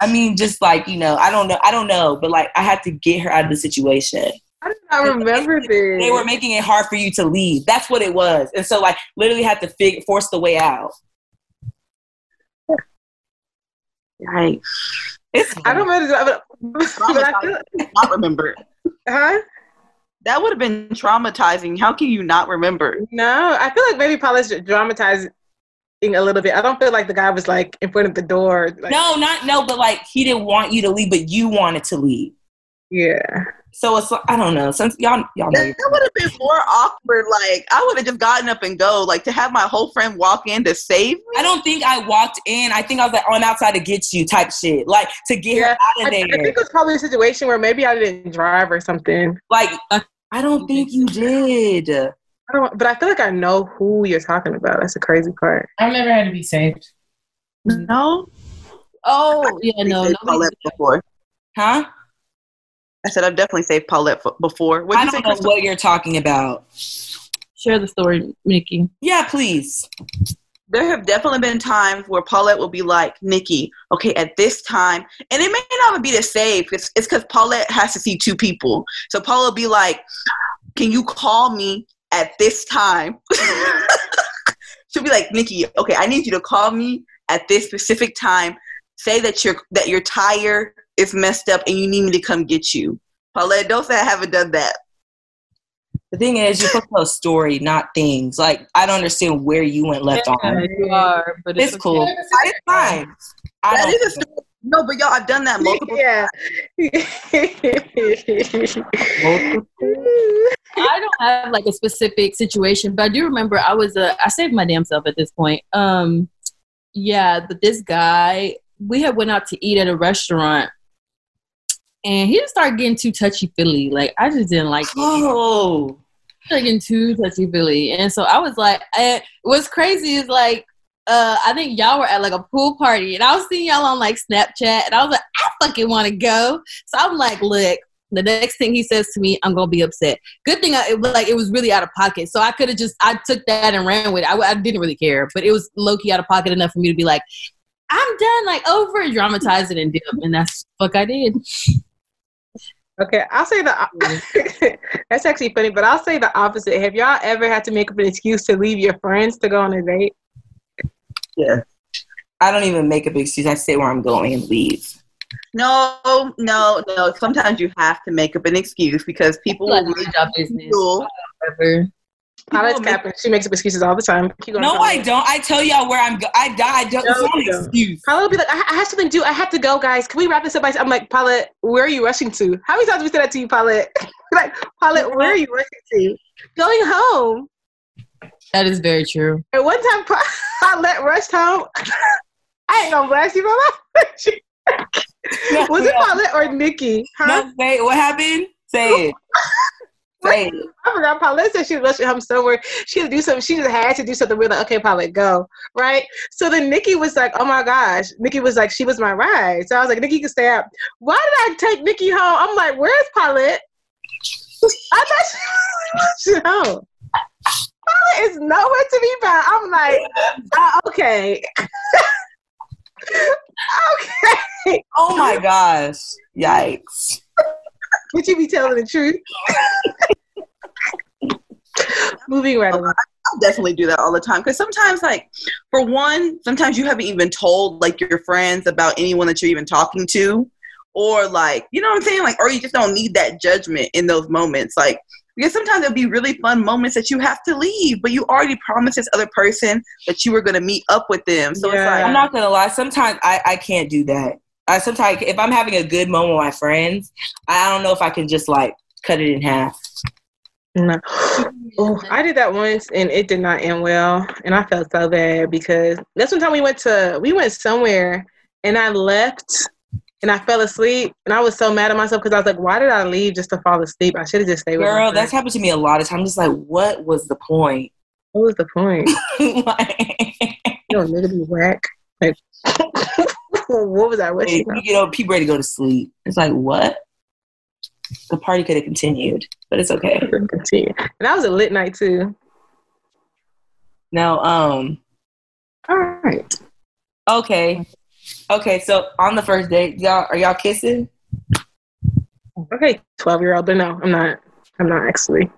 I mean, just like you know, I don't know, I don't know, but like I had to get her out of the situation. I do not remember this. They were making it hard for you to leave. That's what it was, and so like literally had to fig- force the way out. yikes. It's I don't remember. But, but I feel, not remember. huh? That would have been traumatizing. How can you not remember? No, I feel like maybe Paula's dramatizing a little bit. I don't feel like the guy was like in front of the door. Like, no, not no, but like he didn't want you to leave, but you wanted to leave. Yeah. So it's like, I don't know. Since y'all y'all know, That, would have been more awkward. Like I would have just gotten up and go. Like to have my whole friend walk in to save me. I don't think I walked in. I think I was like on outside to get you type shit, like to get Yeah, her out of I there. I think it was probably a situation where maybe I didn't drive or something. like I don't think you did. I don't, but I feel like I know who you're talking about. That's the crazy part. I've never had to be saved. No. Oh yeah, no, Saved. Paulette before. Huh? I said I've definitely saved Paulette f- before. What I you don't say, know Crystal? what you're talking about. Share the story, Nikki. Yeah, please. there have definitely been times where Paulette will be like, Nikki, okay, at this time, and it may not be to save. It's it's because Paulette has to see two people. So Paula will be like, Can you call me at this time? [laughs] She'll be like, Nikki, okay, I need you to call me at this specific time. Say that your that your tire is messed up and you need me to come get you. Paulette, don't say I haven't done that. The thing is, you're supposed to tell a story, not things. Like I don't understand where you went left on. you are, but It's cool. It's fine. I don't is a story. No, but y'all, I've done that multiple yeah. I don't have like a specific situation, but I do remember I was uh, I saved my damn self at this point. Um, yeah, but this guy, we had went out to eat at a restaurant, and he just started getting too touchy feely. Like I just didn't like it. Oh, Like getting too touchy feely, and so I was like, and what's crazy is like. Uh, I think y'all were at like a pool party, and I was seeing y'all on like Snapchat, and I was like, I fucking want to go. So I'm like, look, the next thing he says to me, I'm gonna be upset. Good thing I, it was like it was really out of pocket, so I could have just I took that and ran with it. I, I didn't really care, but it was low key out of pocket enough for me to be like, I'm done, like over, dramatize it and dip, and that's what I did. Okay, I'll say the. [laughs] that's actually funny, but I'll say the opposite. Have y'all ever had to make up an excuse to leave your friends to go on a date? Yeah. I don't even make a big excuse. I say where I'm going and leave. No, no, no. Sometimes you have to make up an excuse because people Like will my make job business, you whatever. Paula's will make- She makes up excuses all the time. No, I don't. I tell y'all where I'm. Go- I I don't. No, it's not an don't. excuse. Paula will be like, I, I have something to do. I have to go, guys. Can we wrap this up? I'm like, Paula, where are you rushing to? How many times have we said that to you, Paula? [laughs] like, Paula, where are you rushing to? Going home. That is very true. And one time, Pa- Paulette [laughs] rushed home. [laughs] I ain't gonna blast you, Paula. [laughs] No, Was it no. Paulette or Nikki? Huh? No, say it. what happened. Say it. Say it. I forgot Paulette said she was rushing home somewhere. She had to do something. She just had to do something. We're like, okay, Paulette, go. Right? So then Nikki was like, oh my gosh. Nikki was like, she was my ride. So I was like, Nikki can stay out. Why did I take Nikki home? I'm like, where's Paulette? I thought she was rushing home. Paulette is nowhere to be found. I'm like, uh, okay. [laughs] okay. Oh my gosh. Yikes. Would you be telling the truth? [laughs] Moving right along. I'll definitely do that all the time because sometimes, like, for one, sometimes you haven't even told like your friends about anyone that you're even talking to, or like, you know what I'm saying, like, or you just don't need that judgment in those moments, like. Because sometimes there'll be really fun moments that you have to leave, but you already promised this other person that you were going to meet up with them. So Yeah. it's I'm not gonna lie. Sometimes I, I can't do that. I sometimes if I'm having a good moment with my friends, I don't know if I can just like cut it in half. No. Oh, I did that once and it did not end well. And I felt so bad because that's one time we went to we went somewhere and I left and I fell asleep and I was so mad at myself because I was like, why did I leave just to fall asleep? I should have just stayed with Girl, friend. that's happened to me a lot of times. Just like, what was the point? [laughs] what was the point? [laughs] like, You know, nigga be whack. Like [laughs] what was I wishing? you know, people ready to go to sleep. It's like, what? The party could have continued, but it's okay. Continue. And that was a lit night too. Now, um, All right. okay, okay. So on the first date, y'all are y'all kissing? Okay, twelve year old, but no, I'm not. I'm not actually.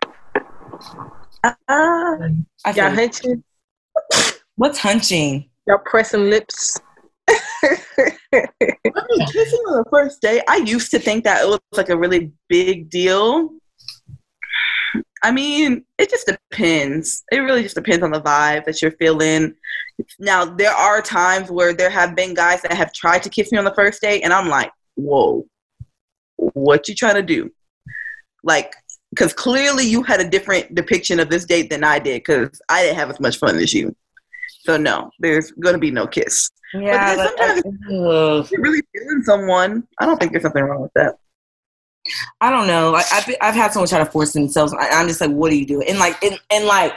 Uh, I Y'all feel, hunching? what's hunching? Y'all pressing lips? [laughs] I mean, kissing on the first date, I used to think that it was like a really big deal. I mean, it just depends. It really just depends on the vibe that you're feeling. Now, there are times where there have been guys that have tried to kiss me on the first date, and I'm like, whoa, what you trying to do? Like, because clearly you had a different depiction of this date than I did, because I didn't have as much fun as you. So, no, there's going to be no kiss. Yeah, I, ugh. If you're really feeling someone, I don't think there's something wrong with that. I don't know. Like I've I've had someone try to force themselves. I, I'm just like, what do you do? And like and, and like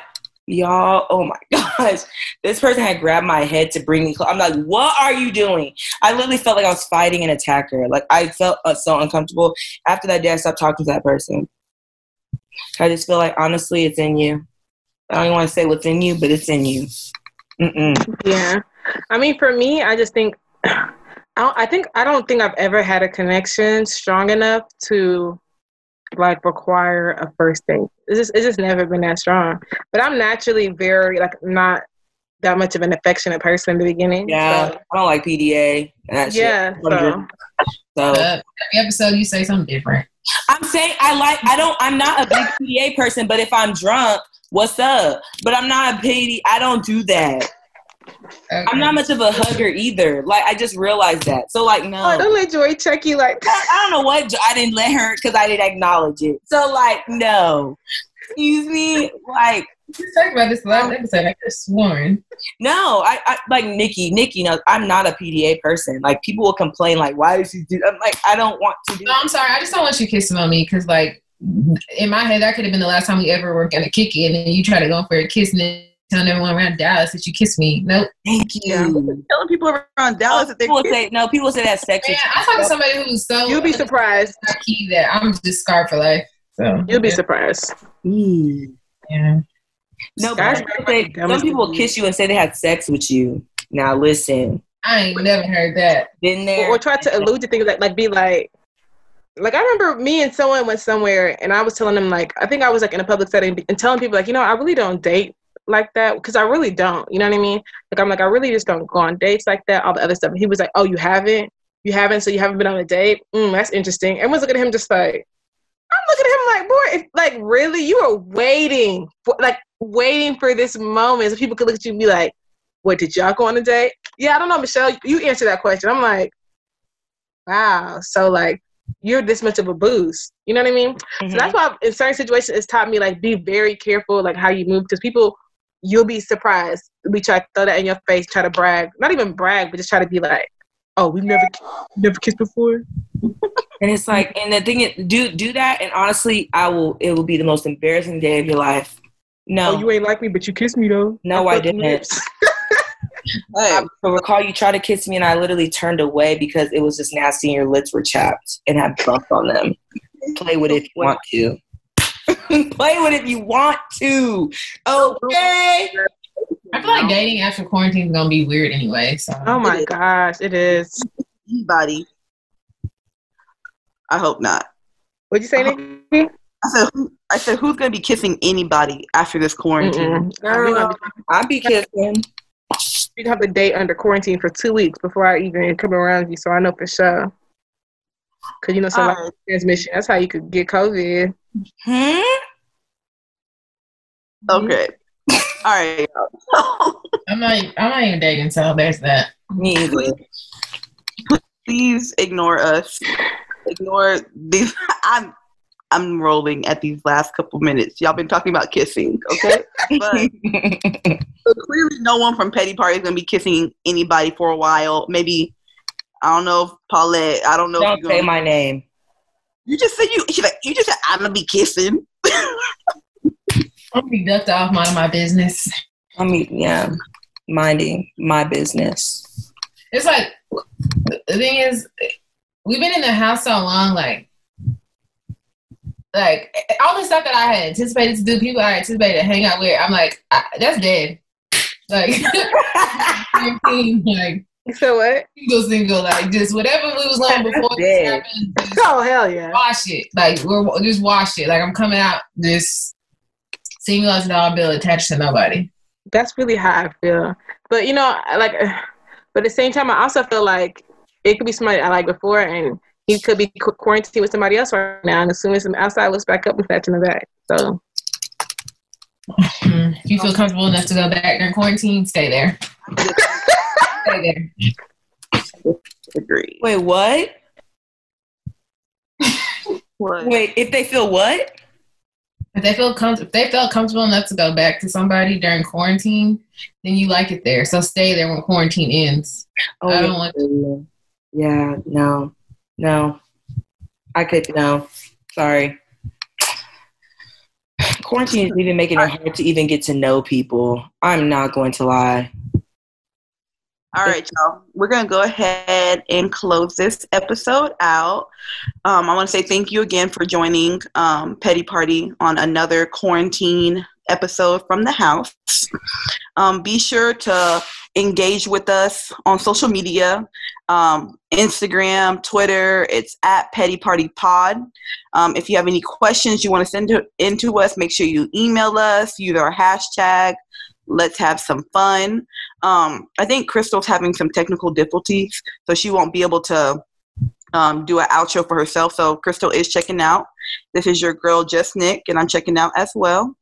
y'all, oh my [laughs] gosh, this person had grabbed my head to bring me close. I'm like, what are you doing? I literally felt like I was fighting an attacker. Like I felt uh, so uncomfortable. After that day, I stopped talking to that person. I just feel like honestly, it's in you. I don't even want to say what's in you, but it's in you. Mm-mm. Yeah. I mean, for me, I just think, [sighs] I, I think, I don't think I've ever had a connection strong enough to like require a first date. It's just, it's just never been that strong. But I'm naturally very, like, not that much of an affectionate person in the beginning. Yeah, So, I don't like PDA. And yeah. So, So Uh, every episode you say something different. I'm saying I like I don't I'm not a big PDA person, but if I'm drunk, what's up? But I'm not a PD. I don't do that. Okay. I'm not much of a hugger either. Like I just realized that. So like no, oh, don't let Joy check you like I I don't know what I didn't let her because I didn't acknowledge it. So like no, excuse me, like We talked about this last episode. I could have sworn. no, I, I like Nikki. Nikki knows I'm not a PDA person. Like people will complain like why does she do? I'm like I don't want to do. No, I'm sorry. I just don't want you kissing on me because, like, in my head, that could have been the last time we ever were gonna kick it, and then you try to go for a kiss and then telling everyone around Dallas that you kissed me. Nope. Thank you. Telling people around Dallas that they People will say no. People say that's sexist. Man, I talked to somebody who's so you'll be surprised. key that I'm just scarred for life. So You'll be yeah. surprised. Yeah. No, but some people say- dumb some people kiss you and say they had sex with you. Now listen, I ain't never heard that. been Or, there. or try to allude to things like like be like like I remember me and someone went somewhere and I was telling them like I think I was like in a public setting and telling people like you know I really don't date like that? Because I really don't you know what I mean? Like I'm like I really just don't go on dates like that all the other stuff. And he was like oh you haven't? You haven't? So you haven't been on a date? Mm, that's interesting. Everyone's looking at him just like I'm looking at him like boy if, like really? You are waiting for like waiting for this moment. So people could look at you and be like what did y'all go on a date? Yeah I don't know Michelle you answer that question. I'm like wow so like you're this much of a boost. You know what i mean? Mhm. so that's why in certain situations it's taught me like be very careful like how you move because people you'll be surprised we try to throw that in your face try to brag not even brag but just try to be like Oh, we've never never kissed before. [laughs] And it's like, and the thing is, do do that, and honestly, I will. It will be the most embarrassing day of your life. No, Oh, you ain't like me, but you kissed me though. No, I your didn't. I [laughs] recall you tried to kiss me, and I literally turned away because it was just nasty, and your lips were chapped and had bumps on them. Play with it if you want to. [laughs] Play with it if you want to. Okay. I feel like dating after quarantine is gonna be weird anyway. So Oh my gosh, it is. anybody. I hope not. What'd you say. Nikki? I said, who, I said, who's gonna be kissing anybody after this quarantine? Mm-mm. Girl, we gonna be- I'll be kissing. we gonna have a date under quarantine for two weeks before I even come around you, so I know for sure. Cause you know, some Alright. transmission. That's how you could get COVID. Hmm? Okay. All right. [laughs] I'm not. I'm not even dating. So there's that. Me either. Please ignore us. Ignore these. [laughs] I'm I'm rolling at these last couple minutes. Y'all been talking about kissing, okay? [laughs] But so clearly, no one from Petty Party is gonna be kissing anybody for a while. Maybe I don't know if Paulette. I don't know. Don't if you're say gonna, my name. You just said you. She's like you just said I'm gonna be kissing. I'm gonna be ducked off minding my business. I mean, yeah, minding my business. It's like the thing is, we've been in the house so long, like, like all the stuff that I had anticipated to do, people I anticipated to hang out with. I'm like, I, that's dead. Like, [laughs] like So what? single, single, like just whatever we was on before this happened, Oh hell yeah! wash it. Like we're just wash it. Like I'm coming out just single as a dollar bill attached to nobody. That's really how I feel. But you know, like, [sighs] but at the same time, I also feel like it could be somebody I like before, and he could be qu- quarantined with somebody else right now. And as soon as some outside looks back up, and snatching the back. So. If you feel comfortable enough to go back during quarantine, stay there. [laughs] stay there. Agree. Wait, what? What? Wait, if they feel what? If they feel com- if they felt comfortable enough to go back to somebody during quarantine, then you like it there. So stay there when quarantine ends. Oh, I yeah. don't want- yeah, no, no. I could no. Sorry. Quarantine is even making it hard to even get to know people. I'm not going to lie. All right, y'all. We're going to go ahead and close this episode out. Um, I want to say thank you again for joining um, Petty Party on another quarantine episode from the house. Um, be sure to engage with us on social media um, Instagram, Twitter. It's at Petty Party Pod. Um, if you have any questions you want to send to, into us, make sure you email us, use our hashtag. Let's have some fun. Um, I think Crystal's having some technical difficulties, so she won't be able to um, do an outro for herself. So Crystal is checking out. This is your girl, Just Nick, and I'm checking out as well.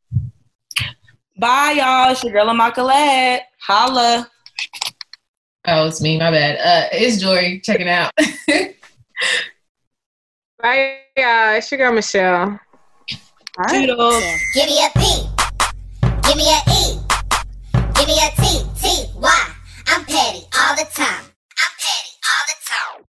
Bye, y'all. It's your girl, Immaculate. Holla. Oh, it's me. My bad. Uh, it's Jory checking out. [laughs] bye, y'all. It's your girl Michelle. All right. Toodles. Give me a P. Give me a E. Give me a T. T. Y. I'm petty all the time.